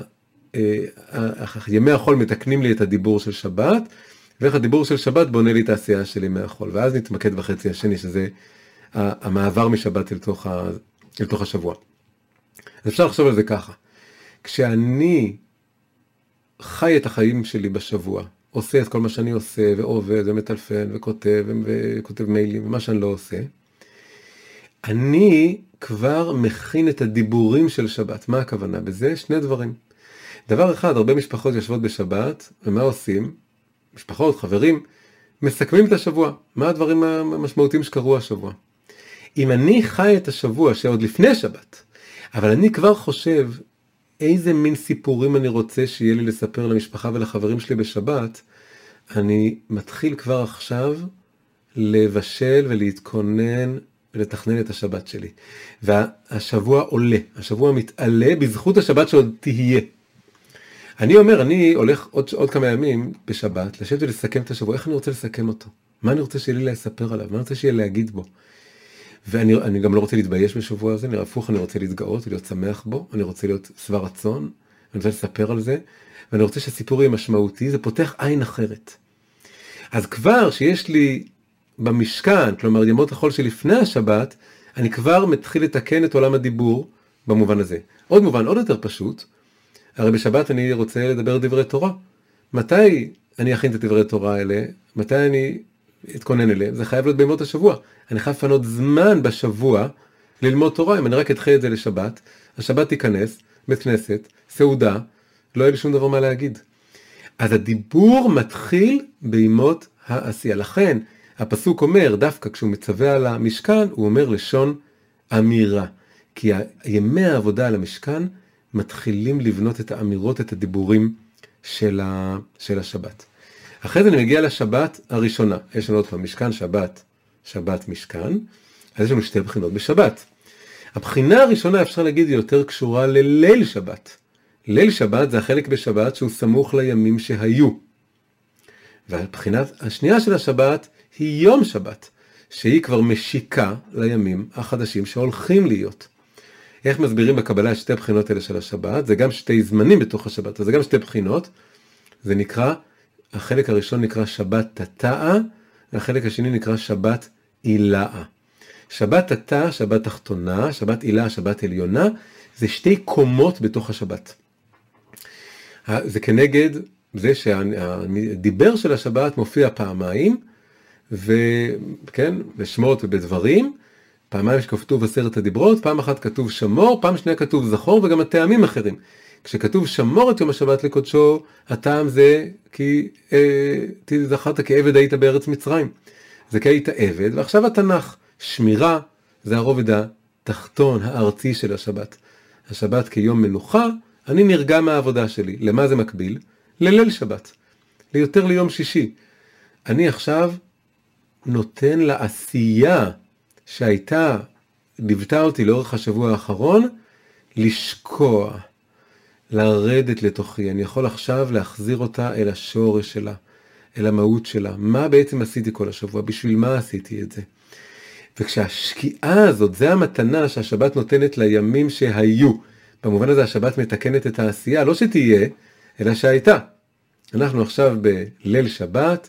ימי החול מתקנים לי את הדיבור של שבת, ואיך הדיבור של שבת בונה לי את העשייה של ימי החול. ואז נתמקד בחצי השני, שזה המעבר משבת אל תוך, ה, אל תוך השבוע. אז אפשר לחשוב על זה ככה. כשאני חי את החיים שלי בשבוע, עושה את כל מה שאני עושה, ועובד, ומטלפן, וכותב, וכותב מיילים, ומה שאני לא עושה, אני כבר מכין את הדיבורים של שבת. מה הכוונה בזה? שני דברים. דבר אחד, הרבה משפחות יושבות בשבת, ומה עושים? משפחות, חברים, מסכמים את השבוע. מה הדברים המשמעותיים שקרו השבוע? אם אני חי את השבוע שעוד לפני שבת, אבל אני כבר חושב איזה מין סיפורים אני רוצה שיהיה לי לספר למשפחה ולחברים שלי בשבת, אני מתחיל כבר עכשיו לבשל ולהתכונן ולתכנן את השבת שלי. והשבוע עולה, השבוע מתעלה בזכות השבת שעוד תהיה. אני אומר, אני הולך עוד, עוד כמה ימים בשבת, לשבת ולסכם את השבוע, איך אני רוצה לסכם אותו? מה אני רוצה שיהיה לי לספר עליו? מה אני רוצה שיהיה להגיד בו? ואני גם לא רוצה להתבייש בשבוע הזה, אני הפוך, אני רוצה להתגאות ולהיות שמח בו, אני רוצה להיות שבע רצון, אני רוצה לספר על זה, ואני רוצה שהסיפור יהיה משמעותי, זה פותח עין אחרת. אז כבר שיש לי במשכן, כלומר ימות החול שלפני השבת, אני כבר מתחיל לתקן את עולם הדיבור במובן הזה. עוד מובן עוד יותר פשוט, הרי בשבת אני רוצה לדבר דברי תורה. מתי אני אכין את הדברי תורה האלה? מתי אני אתכונן אליהם? זה חייב להיות בימות השבוע. אני חייב לפנות זמן בשבוע ללמוד תורה. אם אני רק אדחה את זה לשבת, השבת תיכנס, בית כנסת, סעודה, לא יהיה לי שום דבר מה להגיד. אז הדיבור מתחיל בימות העשייה. לכן, הפסוק אומר, דווקא כשהוא מצווה על המשכן, הוא אומר לשון אמירה. כי ימי העבודה על המשכן מתחילים לבנות את האמירות, את הדיבורים של, ה, של השבת. אחרי זה אני מגיע לשבת הראשונה. יש לנו עוד פעם משכן, שבת, שבת, משכן. אז יש לנו שתי בחינות בשבת. הבחינה הראשונה אפשר להגיד היא יותר קשורה לליל שבת. ליל שבת זה החלק בשבת שהוא סמוך לימים שהיו. והבחינה השנייה של השבת היא יום שבת, שהיא כבר משיקה לימים החדשים שהולכים להיות. איך מסבירים בקבלה את שתי הבחינות האלה של השבת? זה גם שתי זמנים בתוך השבת, אז זה גם שתי בחינות. זה נקרא, החלק הראשון נקרא שבת תתאה, והחלק השני נקרא שבת אילאה. שבת תתא, שבת תחתונה, שבת אילאה, שבת עליונה, זה שתי קומות בתוך השבת. זה כנגד זה שהדיבר של השבת מופיע פעמיים, וכן, בשמות ובדברים, פעמיים שכתוב עשרת הדיברות, פעם אחת כתוב שמור, פעם שנייה כתוב זכור, וגם הטעמים אחרים. כשכתוב שמור את יום השבת לקודשו, הטעם זה כי אה, זכרת כעבד היית בארץ מצרים. זה כי היית עבד, ועכשיו התנ"ך, שמירה, זה הרובד התחתון, הארצי של השבת. השבת כיום מנוחה, אני נרגע מהעבודה שלי. למה זה מקביל? לליל שבת. ליותר ליום שישי. אני עכשיו נותן לעשייה שהייתה, ליוותה אותי לאורך השבוע האחרון, לשקוע, לרדת לתוכי. אני יכול עכשיו להחזיר אותה אל השורש שלה, אל המהות שלה. מה בעצם עשיתי כל השבוע? בשביל מה עשיתי את זה? וכשהשקיעה הזאת, זה המתנה שהשבת נותנת לימים שהיו. במובן הזה השבת מתקנת את העשייה, לא שתהיה, אלא שהייתה. אנחנו עכשיו בליל שבת,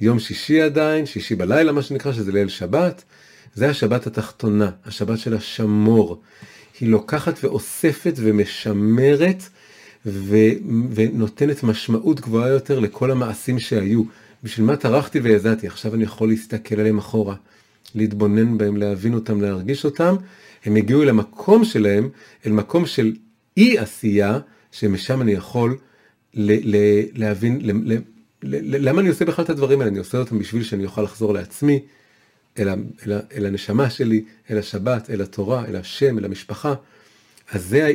יום שישי עדיין, שישי בלילה מה שנקרא, שזה ליל שבת, זה השבת התחתונה, השבת של השמור. היא לוקחת ואוספת ומשמרת ו... ונותנת משמעות גבוהה יותר לכל המעשים שהיו. בשביל מה טרחתי ויזעתי? עכשיו אני יכול להסתכל עליהם אחורה, להתבונן בהם, להבין אותם, להרגיש אותם. הם הגיעו אל המקום שלהם, אל מקום של אי עשייה, שמשם אני יכול ל... ל... להבין, ל... ל... למה אני עושה בכלל את הדברים האלה? אני עושה אותם בשביל שאני אוכל לחזור לעצמי, אל, אל, אל הנשמה שלי, אל השבת, אל התורה, אל השם, אל המשפחה. אז זה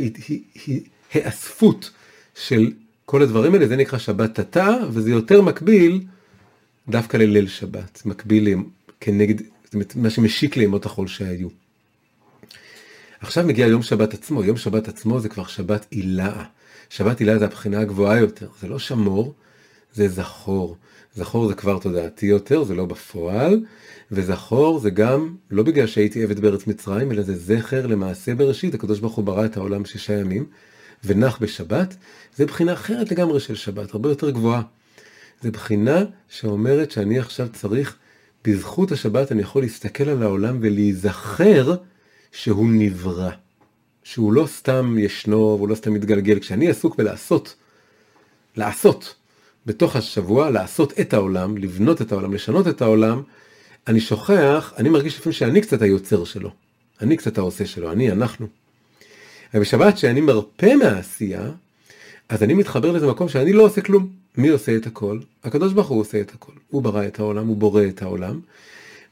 ההאספות של כל הדברים האלה, זה נקרא שבת תתא, וזה יותר מקביל דווקא לליל שבת, מקביל כנגד, זאת אומרת, מה שמשיק לימות החול שהיו. עכשיו מגיע יום שבת עצמו, יום שבת עצמו זה כבר שבת עילה. שבת עילה זה הבחינה הגבוהה יותר, זה לא שמור, זה זכור. זכור זה כבר תודעתי יותר, זה לא בפועל, וזכור זה גם, לא בגלל שהייתי עבד בארץ מצרים, אלא זה זכר למעשה בראשית, הקדוש ברוך הוא ברא את העולם שישה ימים, ונח בשבת, זה בחינה אחרת לגמרי של שבת, הרבה יותר גבוהה. זה בחינה שאומרת שאני עכשיו צריך, בזכות השבת אני יכול להסתכל על העולם ולהיזכר שהוא נברא. שהוא לא סתם ישנו והוא לא סתם מתגלגל. כשאני עסוק בלעשות, לעשות, בתוך השבוע, לעשות את העולם, לבנות את העולם, לשנות את העולם, אני שוכח, אני מרגיש לפעמים שאני קצת היוצר שלו. אני קצת העושה שלו, אני, אנחנו. ובשבת שאני מרפה מהעשייה, אז אני מתחבר לאיזה מקום שאני לא עושה כלום. מי עושה את הכל? הקדוש ברוך הוא עושה את הכל. הוא ברא את העולם, הוא בורא את העולם.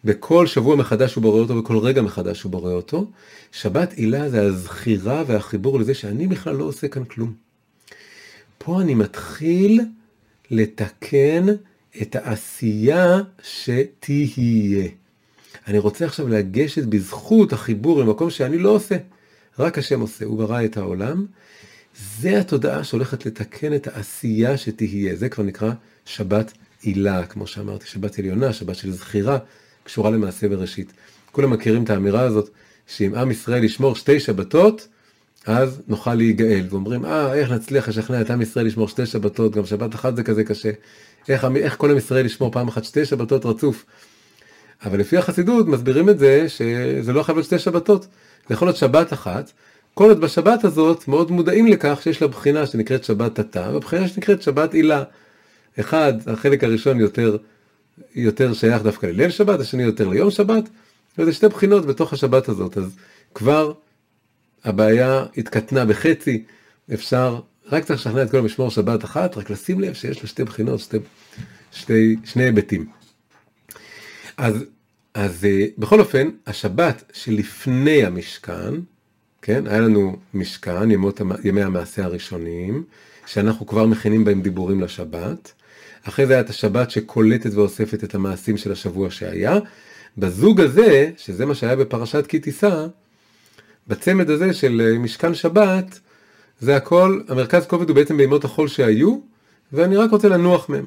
בכל שבוע מחדש הוא בורא אותו, בכל רגע מחדש הוא בורא אותו. שבת עילה זה הזכירה והחיבור לזה שאני בכלל לא עושה כאן כלום. פה אני מתחיל לתקן את העשייה שתהיה. אני רוצה עכשיו לגשת בזכות החיבור למקום שאני לא עושה, רק השם עושה, הוא ברא את העולם. זה התודעה שהולכת לתקן את העשייה שתהיה, זה כבר נקרא שבת עילה, כמו שאמרתי, שבת עליונה, שבת של זכירה, קשורה למעשה בראשית. כולם מכירים את האמירה הזאת, שאם עם ישראל ישמור שתי שבתות, אז נוכל להיגאל. ואומרים, אה, איך נצליח לשכנע את עם ישראל לשמור שתי שבתות, גם שבת אחת זה כזה קשה. איך, איך כל עם ישראל ישמור פעם אחת שתי שבתות רצוף? אבל לפי החסידות מסבירים את זה שזה לא חייב להיות שתי שבתות, זה יכול להיות שבת אחת. כל עוד בשבת הזאת מאוד מודעים לכך שיש לה בחינה שנקראת שבת תתה, ובחינה שנקראת שבת עילה. אחד, החלק הראשון יותר, יותר שייך דווקא לליל שבת, השני יותר ליום שבת, וזה שתי בחינות בתוך השבת הזאת, אז כבר הבעיה התקטנה בחצי, אפשר, רק צריך לשכנע את כל המשמור שבת אחת, רק לשים לב שיש לה שתי בחינות, שתי, שתי, שני היבטים. אז, אז אה, בכל אופן, השבת שלפני המשכן, כן, היה לנו משכן, ימות, ימי המעשה הראשונים, שאנחנו כבר מכינים בהם דיבורים לשבת. אחרי זה היה את השבת שקולטת ואוספת את המעשים של השבוע שהיה. בזוג הזה, שזה מה שהיה בפרשת כי תישא, בצמד הזה של אה, משכן שבת, זה הכל, המרכז כובד הוא בעצם בימות החול שהיו, ואני רק רוצה לנוח מהם.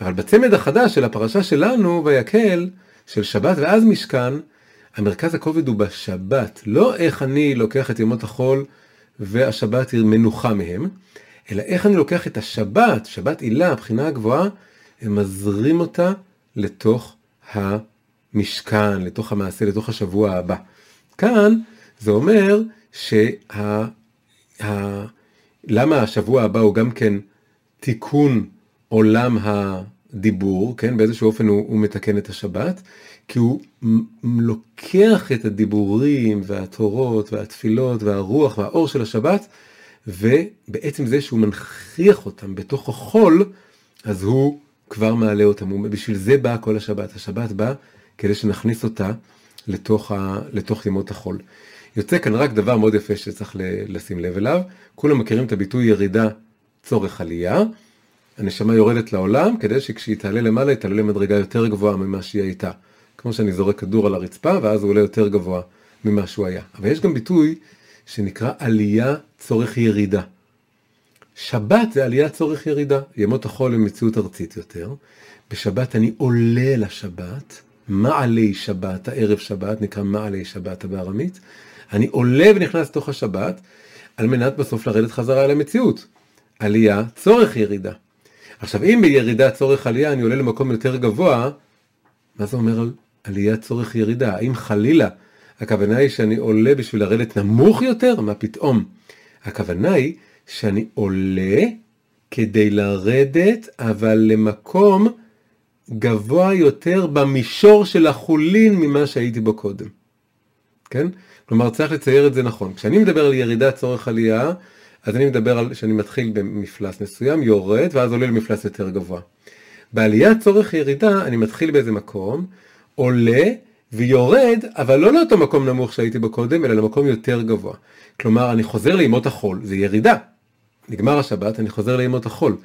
אבל בצמד החדש של הפרשה שלנו, ויקל, של שבת ואז משכן, המרכז הכובד הוא בשבת, לא איך אני לוקח את ימות החול והשבת היא מנוחה מהם, אלא איך אני לוקח את השבת, שבת עילה, הבחינה הגבוהה, ומזרים אותה לתוך המשכן, לתוך המעשה, לתוך השבוע הבא. כאן זה אומר שה... ה... למה השבוע הבא הוא גם כן תיקון עולם הדיבור, כן? באיזשהו אופן הוא, הוא מתקן את השבת, כי הוא לוקח את הדיבורים והתורות והתפילות והרוח והאור של השבת, ובעצם זה שהוא מנכיח אותם בתוך החול, אז הוא כבר מעלה אותם. בשביל זה באה כל השבת. השבת באה כדי שנכניס אותה לתוך, ה, לתוך ימות החול. יוצא כאן רק דבר מאוד יפה שצריך לשים לב אליו. כולם מכירים את הביטוי ירידה צורך עלייה. הנשמה יורדת לעולם כדי שכשהיא תעלה למעלה היא תעלה למדרגה יותר גבוהה ממה שהיא הייתה. כמו שאני זורק כדור על הרצפה ואז הוא עולה יותר גבוה ממה שהוא היה. אבל יש גם ביטוי שנקרא עלייה צורך ירידה. שבת זה עלייה צורך ירידה. ימות החול הם מציאות ארצית יותר. בשבת אני עולה לשבת, מעלי שבת, הערב שבת, נקרא מעלי שבת בארמית. אני עולה ונכנס לתוך השבת, על מנת בסוף לרדת חזרה אל המציאות. עלייה, צורך ירידה. עכשיו, אם בירידה צורך עלייה אני עולה למקום יותר גבוה, מה זה אומר על עלייה צורך ירידה? האם חלילה הכוונה היא שאני עולה בשביל לרדת נמוך יותר? מה פתאום? הכוונה היא שאני עולה כדי לרדת, אבל למקום גבוה יותר במישור של החולין ממה שהייתי בו קודם. כן? כלומר, צריך לצייר את זה נכון. כשאני מדבר על ירידת צורך עלייה, אז אני מדבר על שאני מתחיל במפלס מסוים, יורד, ואז עולה למפלס יותר גבוה. בעליית צורך ירידה, אני מתחיל באיזה מקום, עולה ויורד, אבל לא לאותו מקום נמוך שהייתי בו קודם, אלא למקום יותר גבוה. כלומר, אני חוזר לימות החול, זה ירידה. נגמר השבת, אני חוזר לימות החול.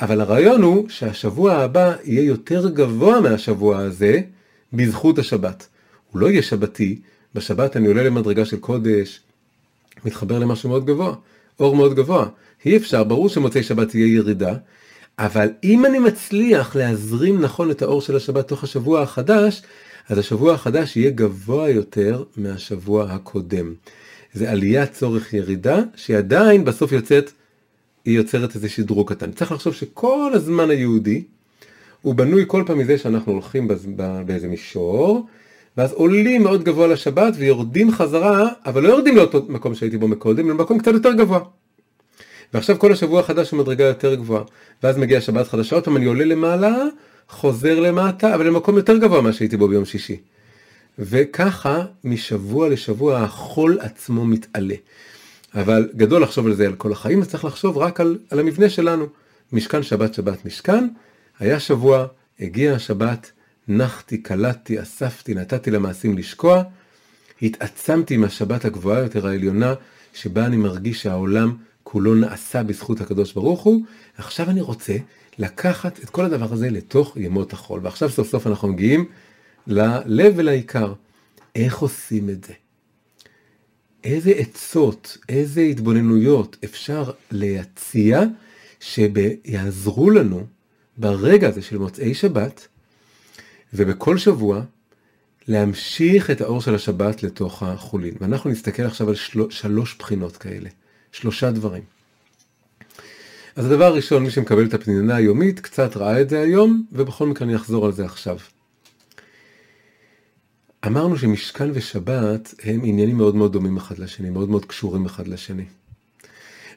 אבל הרעיון הוא שהשבוע הבא יהיה יותר גבוה מהשבוע הזה, בזכות השבת. הוא לא יהיה שבתי, בשבת אני עולה למדרגה של קודש, מתחבר למשהו מאוד גבוה, אור מאוד גבוה. אי אפשר, ברור שמוצאי שבת תהיה ירידה, אבל אם אני מצליח להזרים נכון את האור של השבת תוך השבוע החדש, אז השבוע החדש יהיה גבוה יותר מהשבוע הקודם. זה עליית צורך ירידה, שהיא עדיין בסוף יוצאת, היא יוצרת איזה שדרוג קטן. צריך לחשוב שכל הזמן היהודי, הוא בנוי כל פעם מזה שאנחנו הולכים באיזה מישור, ואז עולים מאוד גבוה לשבת ויורדים חזרה, אבל לא יורדים לאותו מקום שהייתי בו מקודם, אלא למקום קצת יותר גבוה. ועכשיו כל השבוע החדש הוא מדרגה יותר גבוהה. ואז מגיעה שבת חדשה, עוד פעם אני עולה למעלה, חוזר למטה, אבל למקום יותר גבוה ממה שהייתי בו ביום שישי. וככה משבוע לשבוע החול עצמו מתעלה. אבל גדול לחשוב על זה על כל החיים, אז צריך לחשוב רק על, על המבנה שלנו. משכן שבת שבת משכן, היה שבוע, הגיעה השבת, נחתי, קלטתי, אספתי, נתתי למעשים לשקוע, התעצמתי עם השבת הגבוהה יותר העליונה, שבה אני מרגיש שהעולם כולו נעשה בזכות הקדוש ברוך הוא, עכשיו אני רוצה לקחת את כל הדבר הזה לתוך ימות החול. ועכשיו סוף סוף אנחנו מגיעים ללב ולעיקר. איך עושים את זה? איזה עצות, איזה התבוננויות אפשר להציע שיעזרו לנו ברגע הזה של מוצאי שבת, ובכל שבוע להמשיך את האור של השבת לתוך החולין. ואנחנו נסתכל עכשיו על של... שלוש בחינות כאלה, שלושה דברים. אז הדבר הראשון, מי שמקבל את הפנינה היומית, קצת ראה את זה היום, ובכל מקרה אני אחזור על זה עכשיו. אמרנו שמשכן ושבת הם עניינים מאוד מאוד דומים אחד לשני, מאוד מאוד קשורים אחד לשני.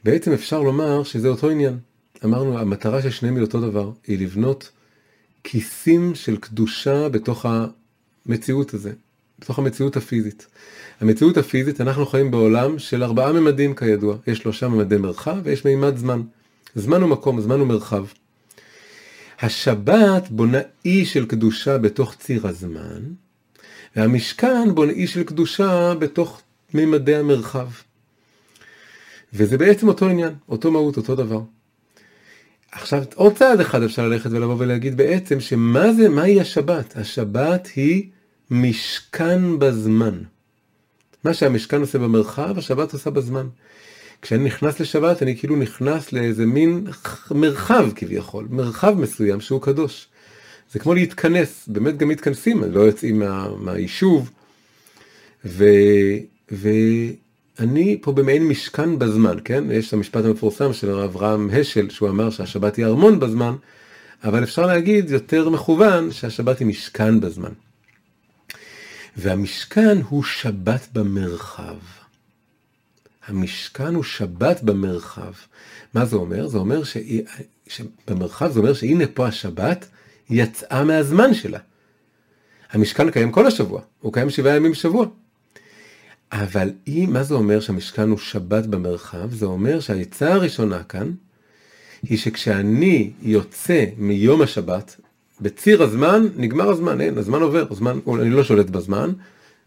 בעצם אפשר לומר שזה אותו עניין. אמרנו, המטרה של שניהם היא אותו דבר, היא לבנות כיסים של קדושה בתוך המציאות הזה, בתוך המציאות הפיזית. המציאות הפיזית, אנחנו חיים בעולם של ארבעה ממדים כידוע. יש שלושה ממדי מרחב ויש מימד זמן. זמן ומקום, זמן ומרחב. השבת בונה אי של קדושה בתוך ציר הזמן, והמשכן בונה אי של קדושה בתוך מימדי המרחב. וזה בעצם אותו עניין, אותו מהות, אותו דבר. עכשיו עוד צעד אחד אפשר ללכת ולבוא ולהגיד בעצם שמה זה, מהי השבת? השבת היא משכן בזמן. מה שהמשכן עושה במרחב, השבת עושה בזמן. כשאני נכנס לשבת אני כאילו נכנס לאיזה מין מרחב כביכול, מרחב מסוים שהוא קדוש. זה כמו להתכנס, באמת גם מתכנסים, לא יוצאים מה, מהיישוב. ו, ואני פה במעין משכן בזמן, כן? יש את המשפט המפורסם של הרב אברהם השל, שהוא אמר שהשבת היא ארמון בזמן, אבל אפשר להגיד יותר מכוון שהשבת היא משכן בזמן. והמשכן הוא שבת במרחב. המשכן הוא שבת במרחב. מה זה אומר? זה אומר שבמרחב זה אומר שהנה פה השבת יצאה מהזמן שלה. המשכן קיים כל השבוע, הוא קיים שבעה ימים בשבוע. אבל אם, מה זה אומר שהמשכן הוא שבת במרחב? זה אומר שהעצה הראשונה כאן, היא שכשאני יוצא מיום השבת, בציר הזמן, נגמר הזמן, אין, הזמן עובר, הזמן, אני לא שולט בזמן,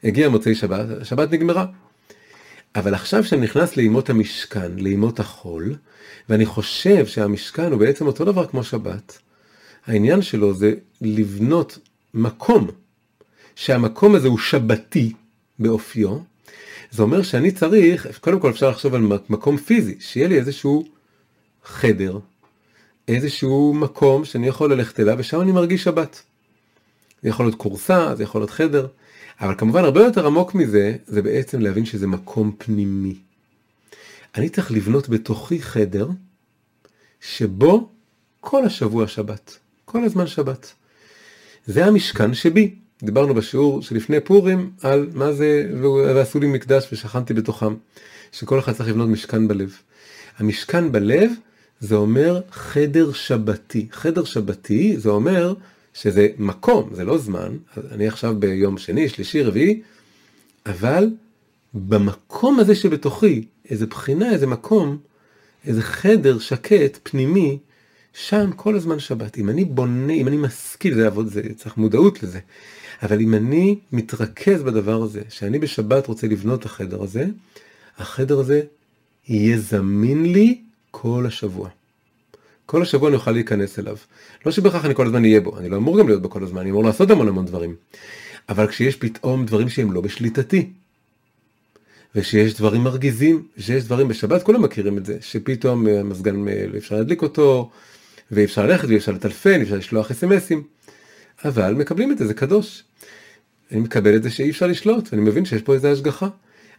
הגיע מוצאי שבת, השבת נגמרה. אבל עכשיו שאני נכנס לימות המשכן, לימות החול, ואני חושב שהמשכן הוא בעצם אותו דבר כמו שבת, העניין שלו זה לבנות מקום, שהמקום הזה הוא שבתי באופיו, זה אומר שאני צריך, קודם כל אפשר לחשוב על מקום פיזי, שיהיה לי איזשהו חדר, איזשהו מקום שאני יכול ללכת אליו ושם אני מרגיש שבת. זה יכול להיות קורסה, זה יכול להיות חדר, אבל כמובן הרבה יותר עמוק מזה, זה בעצם להבין שזה מקום פנימי. אני צריך לבנות בתוכי חדר, שבו כל השבוע שבת, כל הזמן שבת. זה המשכן שבי. דיברנו בשיעור שלפני פורים על מה זה, ועשו לי מקדש ושכנתי בתוכם, שכל אחד צריך לבנות משכן בלב. המשכן בלב זה אומר חדר שבתי. חדר שבתי זה אומר שזה מקום, זה לא זמן, אני עכשיו ביום שני, שלישי, רביעי, אבל במקום הזה שבתוכי, איזה בחינה, איזה מקום, איזה חדר שקט, פנימי, שם כל הזמן שבת. אם אני בונה, אם אני משכיל, זה עבוד, זה צריך מודעות לזה. אבל אם אני מתרכז בדבר הזה, שאני בשבת רוצה לבנות את החדר הזה, החדר הזה יהיה זמין לי כל השבוע. כל השבוע אני אוכל להיכנס אליו. לא שבכך אני כל הזמן אהיה בו, אני לא אמור גם להיות בו כל הזמן, אני אמור לעשות המון המון דברים. אבל כשיש פתאום דברים שהם לא בשליטתי, ושיש דברים מרגיזים, שיש דברים בשבת, כולם מכירים את זה, שפתאום המזגן אפשר להדליק אותו, ואי אפשר ללכת ואי אפשר לטלפן, אי אפשר לשלוח אסמסים, אבל מקבלים את זה, זה קדוש. אני מקבל את זה שאי אפשר לשלוט, ואני מבין שיש פה איזה השגחה.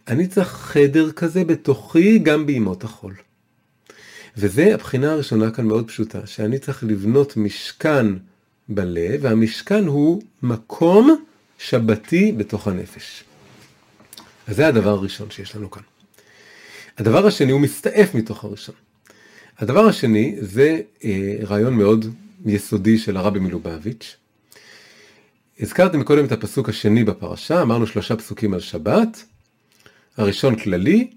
אני צריך חדר כזה בתוכי גם בימות החול. וזה הבחינה הראשונה כאן מאוד פשוטה, שאני צריך לבנות משכן בלב, והמשכן הוא מקום שבתי בתוך הנפש. אז זה הדבר הראשון שיש לנו כאן. הדבר השני הוא מסתעף מתוך הראשון. הדבר השני זה אה, רעיון מאוד יסודי של הרבי מלובביץ'. הזכרתי מקודם את הפסוק השני בפרשה, אמרנו שלושה פסוקים על שבת. הראשון כללי,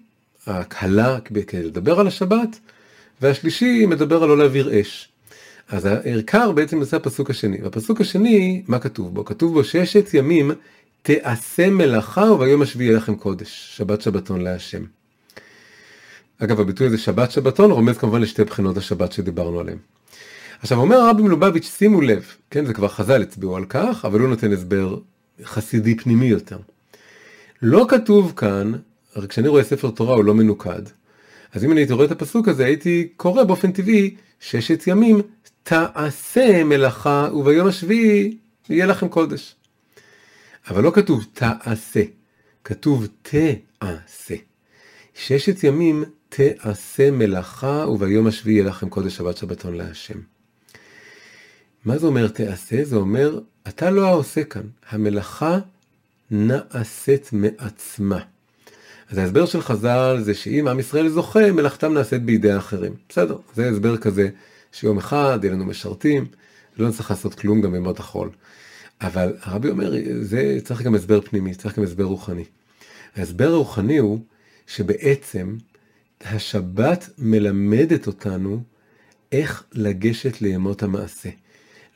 הקהלה כדי לדבר על השבת, והשלישי מדבר על לא להעביר אש. אז העיקר בעצם זה הפסוק השני. והפסוק השני, מה כתוב בו? כתוב בו ששת ימים תעשה מלאכה וביום השביעי לכם קודש, שבת שבתון להשם. אגב, הביטוי הזה שבת שבתון רומז כמובן לשתי בחינות השבת שדיברנו עליהן. עכשיו אומר הרבי מלובביץ', שימו לב, כן, זה כבר חז"ל הצביעו על כך, אבל הוא נותן הסבר חסידי פנימי יותר. לא כתוב כאן, הרי כשאני רואה ספר תורה הוא לא מנוקד, אז אם אני הייתי רואה את הפסוק הזה, הייתי קורא באופן טבעי, ששת ימים תעשה מלאכה וביום השביעי יהיה לכם קודש. אבל לא כתוב תעשה, כתוב תעשה. ששת ימים תעשה מלאכה וביום השביעי יהיה לכם קודש שבת שבתון להשם. מה זה אומר תעשה? זה אומר, אתה לא העושה כאן, המלאכה נעשית מעצמה. אז ההסבר של חז"ל זה שאם עם ישראל זוכה, מלאכתם נעשית בידי האחרים. בסדר, זה הסבר כזה שיום אחד יהיה לנו משרתים, לא נצטרך לעשות כלום גם בימות החול. אבל הרבי אומר, זה צריך גם הסבר פנימי, צריך גם הסבר רוחני. ההסבר הרוחני הוא שבעצם השבת מלמדת אותנו איך לגשת לימות המעשה.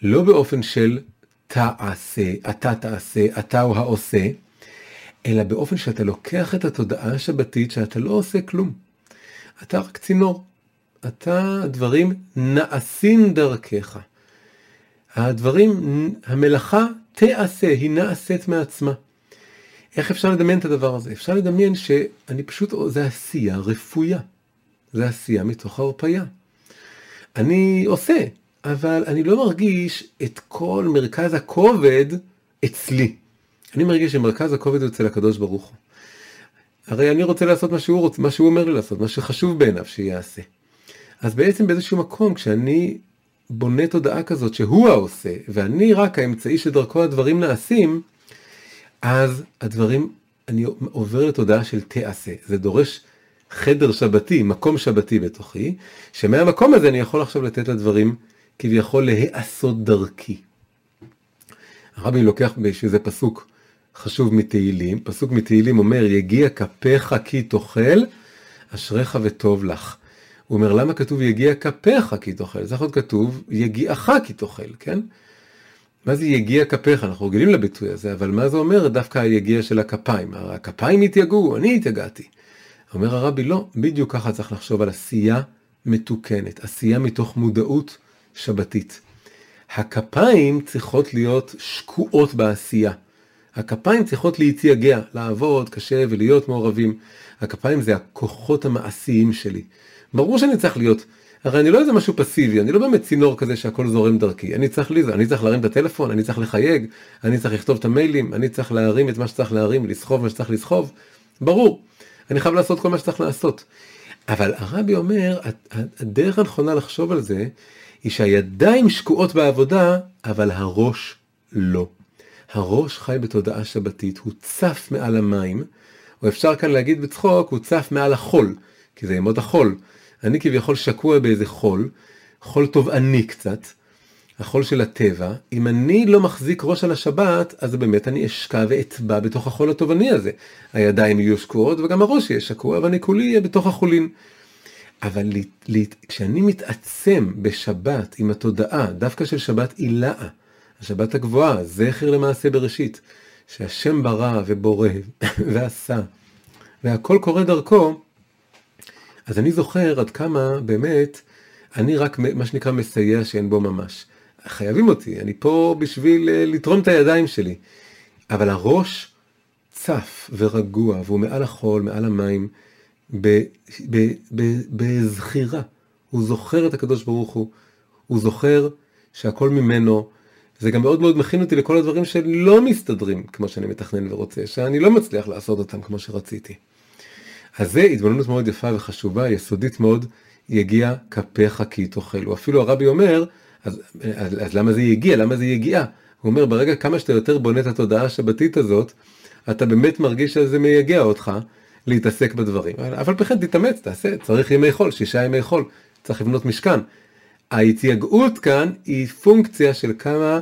לא באופן של תעשה, אתה תעשה, אתה הוא העושה, אלא באופן שאתה לוקח את התודעה השבתית שאתה לא עושה כלום. אתה רק צינור. אתה, הדברים נעשים דרכך. הדברים, המלאכה תעשה, היא נעשית מעצמה. איך אפשר לדמיין את הדבר הזה? אפשר לדמיין שאני פשוט, זה עשייה רפויה. זה עשייה מתוך הרפאיה. אני עושה, אבל אני לא מרגיש את כל מרכז הכובד אצלי. אני מרגיש שמרכז הכובד הוא אצל הקדוש ברוך הוא. הרי אני רוצה לעשות מה שהוא רוצה, מה שהוא אומר לי לעשות, מה שחשוב בעיניו שיעשה. אז בעצם באיזשהו מקום, כשאני בונה תודעה כזאת שהוא העושה, ואני רק האמצעי שדרכו הדברים נעשים, אז הדברים, אני עובר לתודעה של תעשה. זה דורש חדר שבתי, מקום שבתי בתוכי, שמהמקום הזה אני יכול עכשיו לתת לדברים כביכול להיעשות דרכי. הרבי לוקח בשביל זה פסוק חשוב מתהילים, פסוק מתהילים אומר, יגיע כפיך כי תאכל, אשריך וטוב לך. הוא אומר, למה כתוב יגיע כפיך כי תאכל? זה יכול להיות כתוב יגיעך כי תאכל, כן? מה זה יגיע כפיך? אנחנו רגילים לביטוי הזה, אבל מה זה אומר דווקא היגיע של הכפיים? הכפיים התייגעו, אני התייגעתי. אומר הרבי, לא, בדיוק ככה צריך לחשוב על עשייה מתוקנת, עשייה מתוך מודעות שבתית. הכפיים צריכות להיות שקועות בעשייה. הכפיים צריכות להתייגע, לעבוד קשה ולהיות מעורבים. הכפיים זה הכוחות המעשיים שלי. ברור שאני צריך להיות, הרי אני לא איזה משהו פסיבי, אני לא באמת צינור כזה שהכל זורם דרכי. אני צריך לי, אני צריך להרים את הטלפון, אני צריך לחייג, אני צריך לכתוב את המיילים, אני צריך להרים את מה שצריך להרים, לסחוב מה שצריך לסחוב. ברור, אני חייב לעשות כל מה שצריך לעשות. אבל הרבי אומר, הדרך הנכונה לחשוב על זה, היא שהידיים שקועות בעבודה, אבל הראש לא. הראש חי בתודעה שבתית, הוא צף מעל המים, או אפשר כאן להגיד בצחוק, הוא צף מעל החול, כי זה ימות החול. אני כביכול שקוע באיזה חול, חול תובעני קצת, החול של הטבע. אם אני לא מחזיק ראש על השבת, אז באמת אני אשקע ואטבע בתוך החול התובעני הזה. הידיים יהיו שקועות וגם הראש יהיה שקוע, ואני כולי אהיה בתוך החולין. אבל לי, לי, כשאני מתעצם בשבת עם התודעה, דווקא של שבת אילאה, השבת הגבוהה, זכר למעשה בראשית, שהשם ברא ובורא *laughs* ועשה, והכל קורה דרכו, אז אני זוכר עד כמה באמת אני רק מה שנקרא מסייע שאין בו ממש. חייבים אותי, אני פה בשביל אה, לתרום את הידיים שלי. אבל הראש צף ורגוע, והוא מעל החול, מעל המים, בזכירה. הוא זוכר את הקדוש ברוך הוא, הוא זוכר שהכל ממנו. זה גם מאוד מאוד מכין אותי לכל הדברים שלא מסתדרים כמו שאני מתכנן ורוצה, שאני לא מצליח לעשות אותם כמו שרציתי. אז זה התבוננות מאוד יפה וחשובה, יסודית מאוד, יגיע כפיך כי תאכלו. אפילו הרבי אומר, אז, אז, אז למה זה יגיע? למה זה יגיע? הוא אומר, ברגע כמה שאתה יותר בונה את התודעה השבתית הזאת, אתה באמת מרגיש שזה מייגע אותך להתעסק בדברים. אבל בכן תתאמץ, תעשה, צריך ימי חול, שישה ימי חול, צריך לבנות משכן. ההתייגעות כאן היא פונקציה של כמה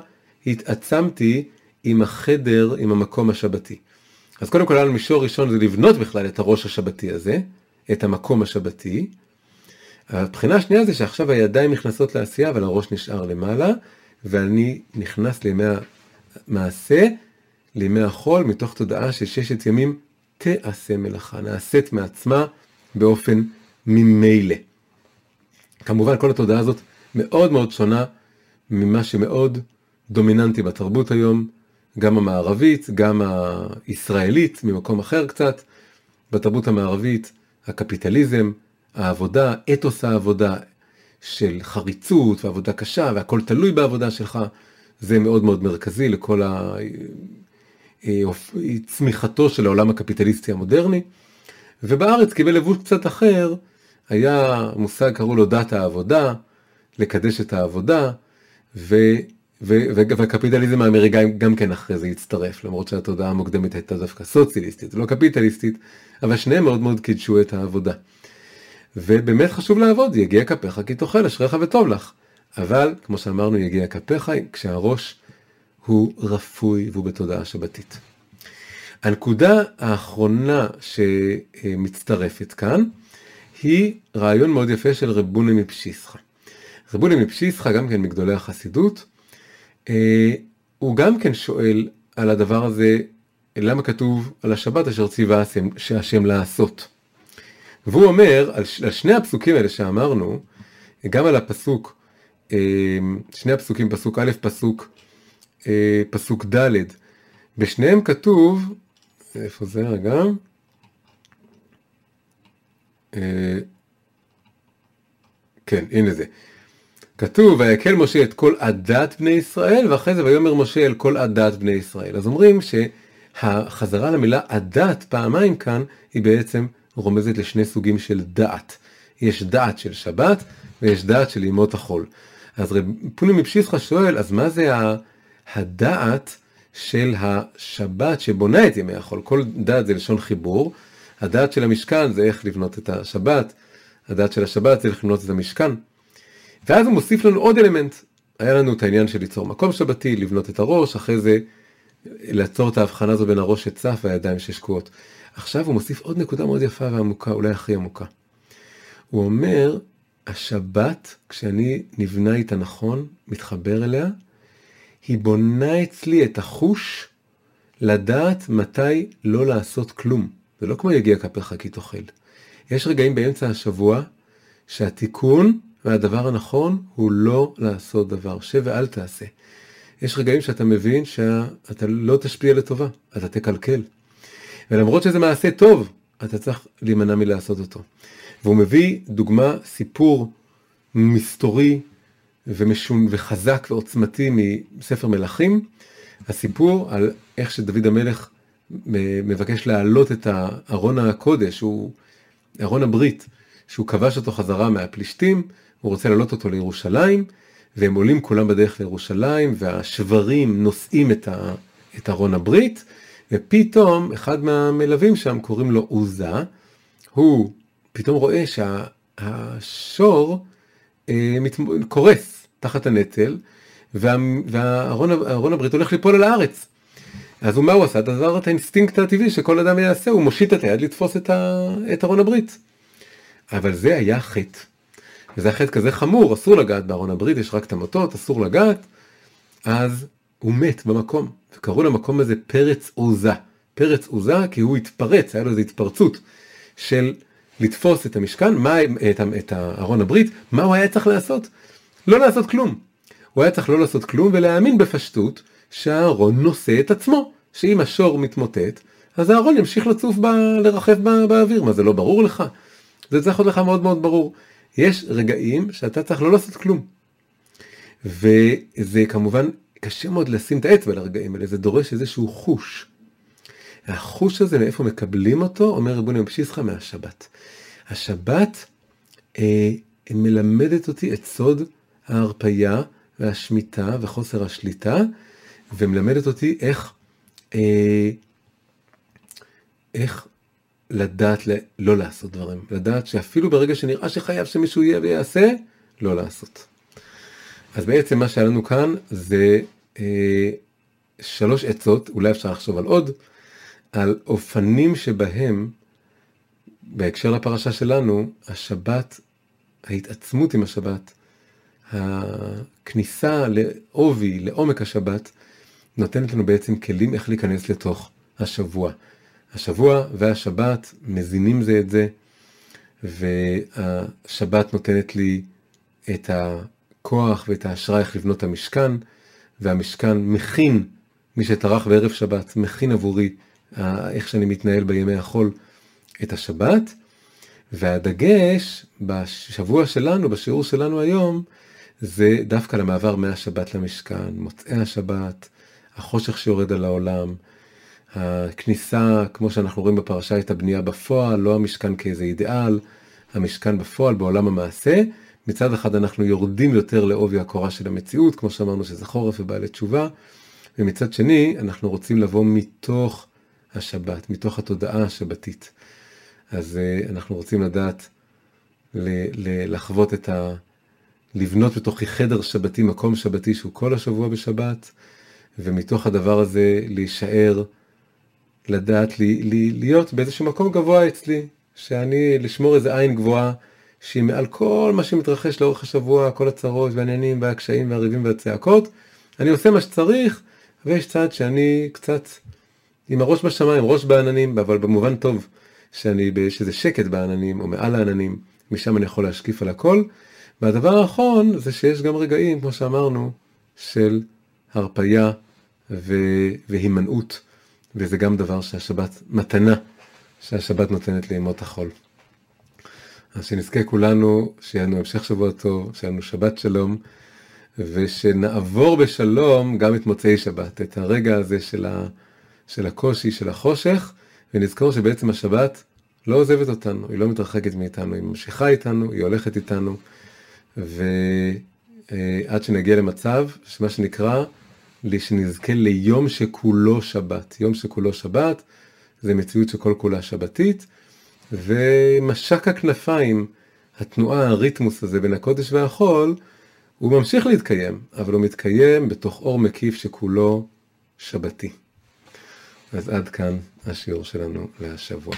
התעצמתי עם החדר, עם המקום השבתי. אז קודם כל, מישור ראשון זה לבנות בכלל את הראש השבתי הזה, את המקום השבתי. הבחינה השנייה זה שעכשיו הידיים נכנסות לעשייה, אבל הראש נשאר למעלה, ואני נכנס לימי המעשה, לימי החול, מתוך תודעה שששת ימים תעשה מלאכה, נעשית מעצמה באופן ממילא. כמובן כל התודעה הזאת מאוד מאוד שונה ממה שמאוד דומיננטי בתרבות היום, גם המערבית, גם הישראלית, ממקום אחר קצת. בתרבות המערבית, הקפיטליזם, העבודה, אתוס העבודה של חריצות ועבודה קשה והכל תלוי בעבודה שלך, זה מאוד מאוד מרכזי לכל צמיחתו של העולם הקפיטליסטי המודרני. ובארץ קיבל לבוש קצת אחר, היה מושג, קראו לו דת העבודה, לקדש את העבודה, ו, ו, ו, והקפיטליזם האמריקאי גם כן אחרי זה הצטרף, למרות שהתודעה המוקדמת הייתה דווקא סוציאליסטית, לא קפיטליסטית, אבל שניהם מאוד מאוד קידשו את העבודה. ובאמת חשוב לעבוד, יגיע כפיך כי תאכל, אשריך וטוב לך. אבל, כמו שאמרנו, יגיע כפיך כשהראש הוא רפוי והוא בתודעה שבתית. הנקודה האחרונה שמצטרפת כאן, היא רעיון מאוד יפה של רבוני מפשיסחה. רבוני מפשיסחה, גם כן מגדולי החסידות, אה, הוא גם כן שואל על הדבר הזה, למה כתוב על השבת אשר ציווה השם לעשות. והוא אומר, על שני הפסוקים האלה שאמרנו, גם על הפסוק, אה, שני הפסוקים, פסוק א', פסוק, פסוק ד', בשניהם כתוב, איפה זה רגע? כן, הנה זה. כתוב, ויקל משה את כל עדת בני ישראל, ואחרי זה ויאמר משה אל כל עדת בני ישראל. אז אומרים שהחזרה למילה עדת פעמיים כאן, היא בעצם רומזת לשני סוגים של דעת. יש דעת של שבת, ויש דעת של ימות החול. אז רב פוני מפשיסחה שואל, אז מה זה הדעת של השבת שבונה את ימי החול? כל דעת זה לשון חיבור, הדעת של המשכן זה איך לבנות את השבת, הדעת של השבת זה איך לבנות את המשכן. ואז הוא מוסיף לנו עוד אלמנט. היה לנו את העניין של ליצור מקום שבתי, לבנות את הראש, אחרי זה לעצור את ההבחנה הזו בין הראש שצף והידיים ששקועות. עכשיו הוא מוסיף עוד נקודה מאוד יפה ועמוקה, אולי הכי עמוקה. הוא אומר, השבת, כשאני נבנה איתה נכון, מתחבר אליה, היא בונה אצלי את החוש לדעת מתי לא לעשות כלום. זה לא כמו יגיע כפיך כי תאכל. יש רגעים באמצע השבוע שהתיקון והדבר הנכון הוא לא לעשות דבר, שב ואל תעשה. יש רגעים שאתה מבין שאתה לא תשפיע לטובה, אתה תקלקל. ולמרות שזה מעשה טוב, אתה צריך להימנע מלעשות אותו. והוא מביא דוגמה, סיפור מסתורי ומשון וחזק ועוצמתי מספר מלכים, הסיפור על איך שדוד המלך מבקש להעלות את ארון הקודש, הוא ארון הברית, שהוא כבש אותו חזרה מהפלישתים, הוא רוצה להעלות אותו לירושלים, והם עולים כולם בדרך לירושלים, והשוורים נושאים את, ה, את ארון הברית, ופתאום אחד מהמלווים שם, קוראים לו עוזה, הוא פתאום רואה שהשור מט, קורס תחת הנטל, וה, והארון הברית הולך ליפול על הארץ. אז מה הוא עשה? את הדבר, את האינסטינקט הטבעי שכל אדם יעשה, הוא מושיט את היד לתפוס את ארון הברית. אבל זה היה חטא. וזה היה חטא כזה חמור, אסור לגעת בארון הברית, יש רק את המוטות, אסור לגעת. אז הוא מת במקום, וקראו למקום הזה פרץ עוזה. פרץ עוזה כי הוא התפרץ, היה לו איזו התפרצות של לתפוס את המשכן, מה, את, את ארון הברית, מה הוא היה צריך לעשות? לא לעשות כלום. הוא היה צריך לא לעשות כלום ולהאמין בפשטות שהארון נושא את עצמו. שאם השור מתמוטט, אז הארון ימשיך לצוף, ב... לרחב בא... באוויר. מה זה לא ברור לך? זה צריך להיות לך מאוד מאוד ברור. יש רגעים שאתה צריך לא לעשות כלום. וזה כמובן קשה מאוד לשים את האצבע לרגעים האלה, זה דורש איזשהו חוש. החוש הזה, מאיפה מקבלים אותו, אומר ריבוני מפשיסחה מהשבת. השבת אה, מלמדת אותי את סוד ההרפייה והשמיטה וחוסר השליטה, ומלמדת אותי איך, אה, איך לדעת ל- לא לעשות דברים, לדעת שאפילו ברגע שנראה שחייב שמישהו יהיה ויעשה, לא לעשות. אז בעצם מה שהיה לנו כאן זה אה, שלוש עצות, אולי אפשר לחשוב על עוד, על אופנים שבהם, בהקשר לפרשה שלנו, השבת, ההתעצמות עם השבת, הכניסה לעובי, לעומק השבת, נותנת לנו בעצם כלים איך להיכנס לתוך השבוע. השבוע והשבת מזינים זה את זה, והשבת נותנת לי את הכוח ואת ההשראה איך לבנות את המשכן, והמשכן מכין, מי שטרח בערב שבת, מכין עבורי איך שאני מתנהל בימי החול את השבת. והדגש בשבוע שלנו, בשיעור שלנו היום, זה דווקא למעבר מהשבת למשכן, מוצאי השבת, החושך שיורד על העולם, הכניסה, כמו שאנחנו רואים בפרשה, את הבנייה בפועל, לא המשכן כאיזה אידיאל, המשכן בפועל בעולם המעשה. מצד אחד אנחנו יורדים יותר לעובי הקורה של המציאות, כמו שאמרנו שזה חורף ובעלי תשובה, ומצד שני אנחנו רוצים לבוא מתוך השבת, מתוך התודעה השבתית. אז uh, אנחנו רוצים לדעת לחוות את ה... לבנות בתוכי חדר שבתי, מקום שבתי שהוא כל השבוע בשבת, ומתוך הדבר הזה להישאר, לדעת לי, לי, להיות באיזשהו מקום גבוה אצלי, שאני, לשמור איזה עין גבוהה, שהיא מעל כל מה שמתרחש לאורך השבוע, כל הצרות והעניינים והקשיים והריבים והצעקות, אני עושה מה שצריך, ויש צד שאני קצת עם הראש בשמיים, ראש בעננים, אבל במובן טוב, שאני, יש איזה שקט בעננים, או מעל העננים, משם אני יכול להשקיף על הכל. והדבר האחרון זה שיש גם רגעים, כמו שאמרנו, של הרפייה והימנעות, וזה גם דבר שהשבת, מתנה שהשבת נותנת לימות החול. אז שנזכה כולנו, שיהיה לנו המשך שבוע טוב, שיהיה לנו שבת שלום, ושנעבור בשלום גם את מוצאי שבת, את הרגע הזה של, ה, של הקושי, של החושך, ונזכור שבעצם השבת לא עוזבת אותנו, היא לא מתרחקת מאיתנו, היא ממשיכה איתנו, היא הולכת איתנו, ועד שנגיע למצב שמה שנקרא, שנזכה ליום שכולו שבת. יום שכולו שבת זה מציאות שכל כולה שבתית, ומשק הכנפיים, התנועה, הריתמוס הזה בין הקודש והחול, הוא ממשיך להתקיים, אבל הוא מתקיים בתוך אור מקיף שכולו שבתי. אז עד כאן השיעור שלנו להשבוע.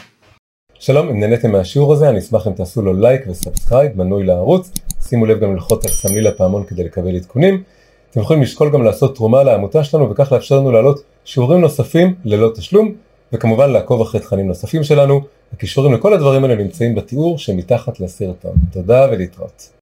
שלום, אם נהניתם מהשיעור הזה, אני אשמח אם תעשו לו לייק ו subscribe, מנוי לערוץ, שימו לב גם ללחוץ על סמליל הפעמון כדי לקבל עדכונים. אתם יכולים לשקול גם לעשות תרומה לעמותה שלנו וכך לאפשר לנו להעלות שיעורים נוספים ללא תשלום, וכמובן לעקוב אחרי תכנים נוספים שלנו. הכישורים לכל הדברים האלה נמצאים בתיאור שמתחת לסרטון. תודה ולהתראות.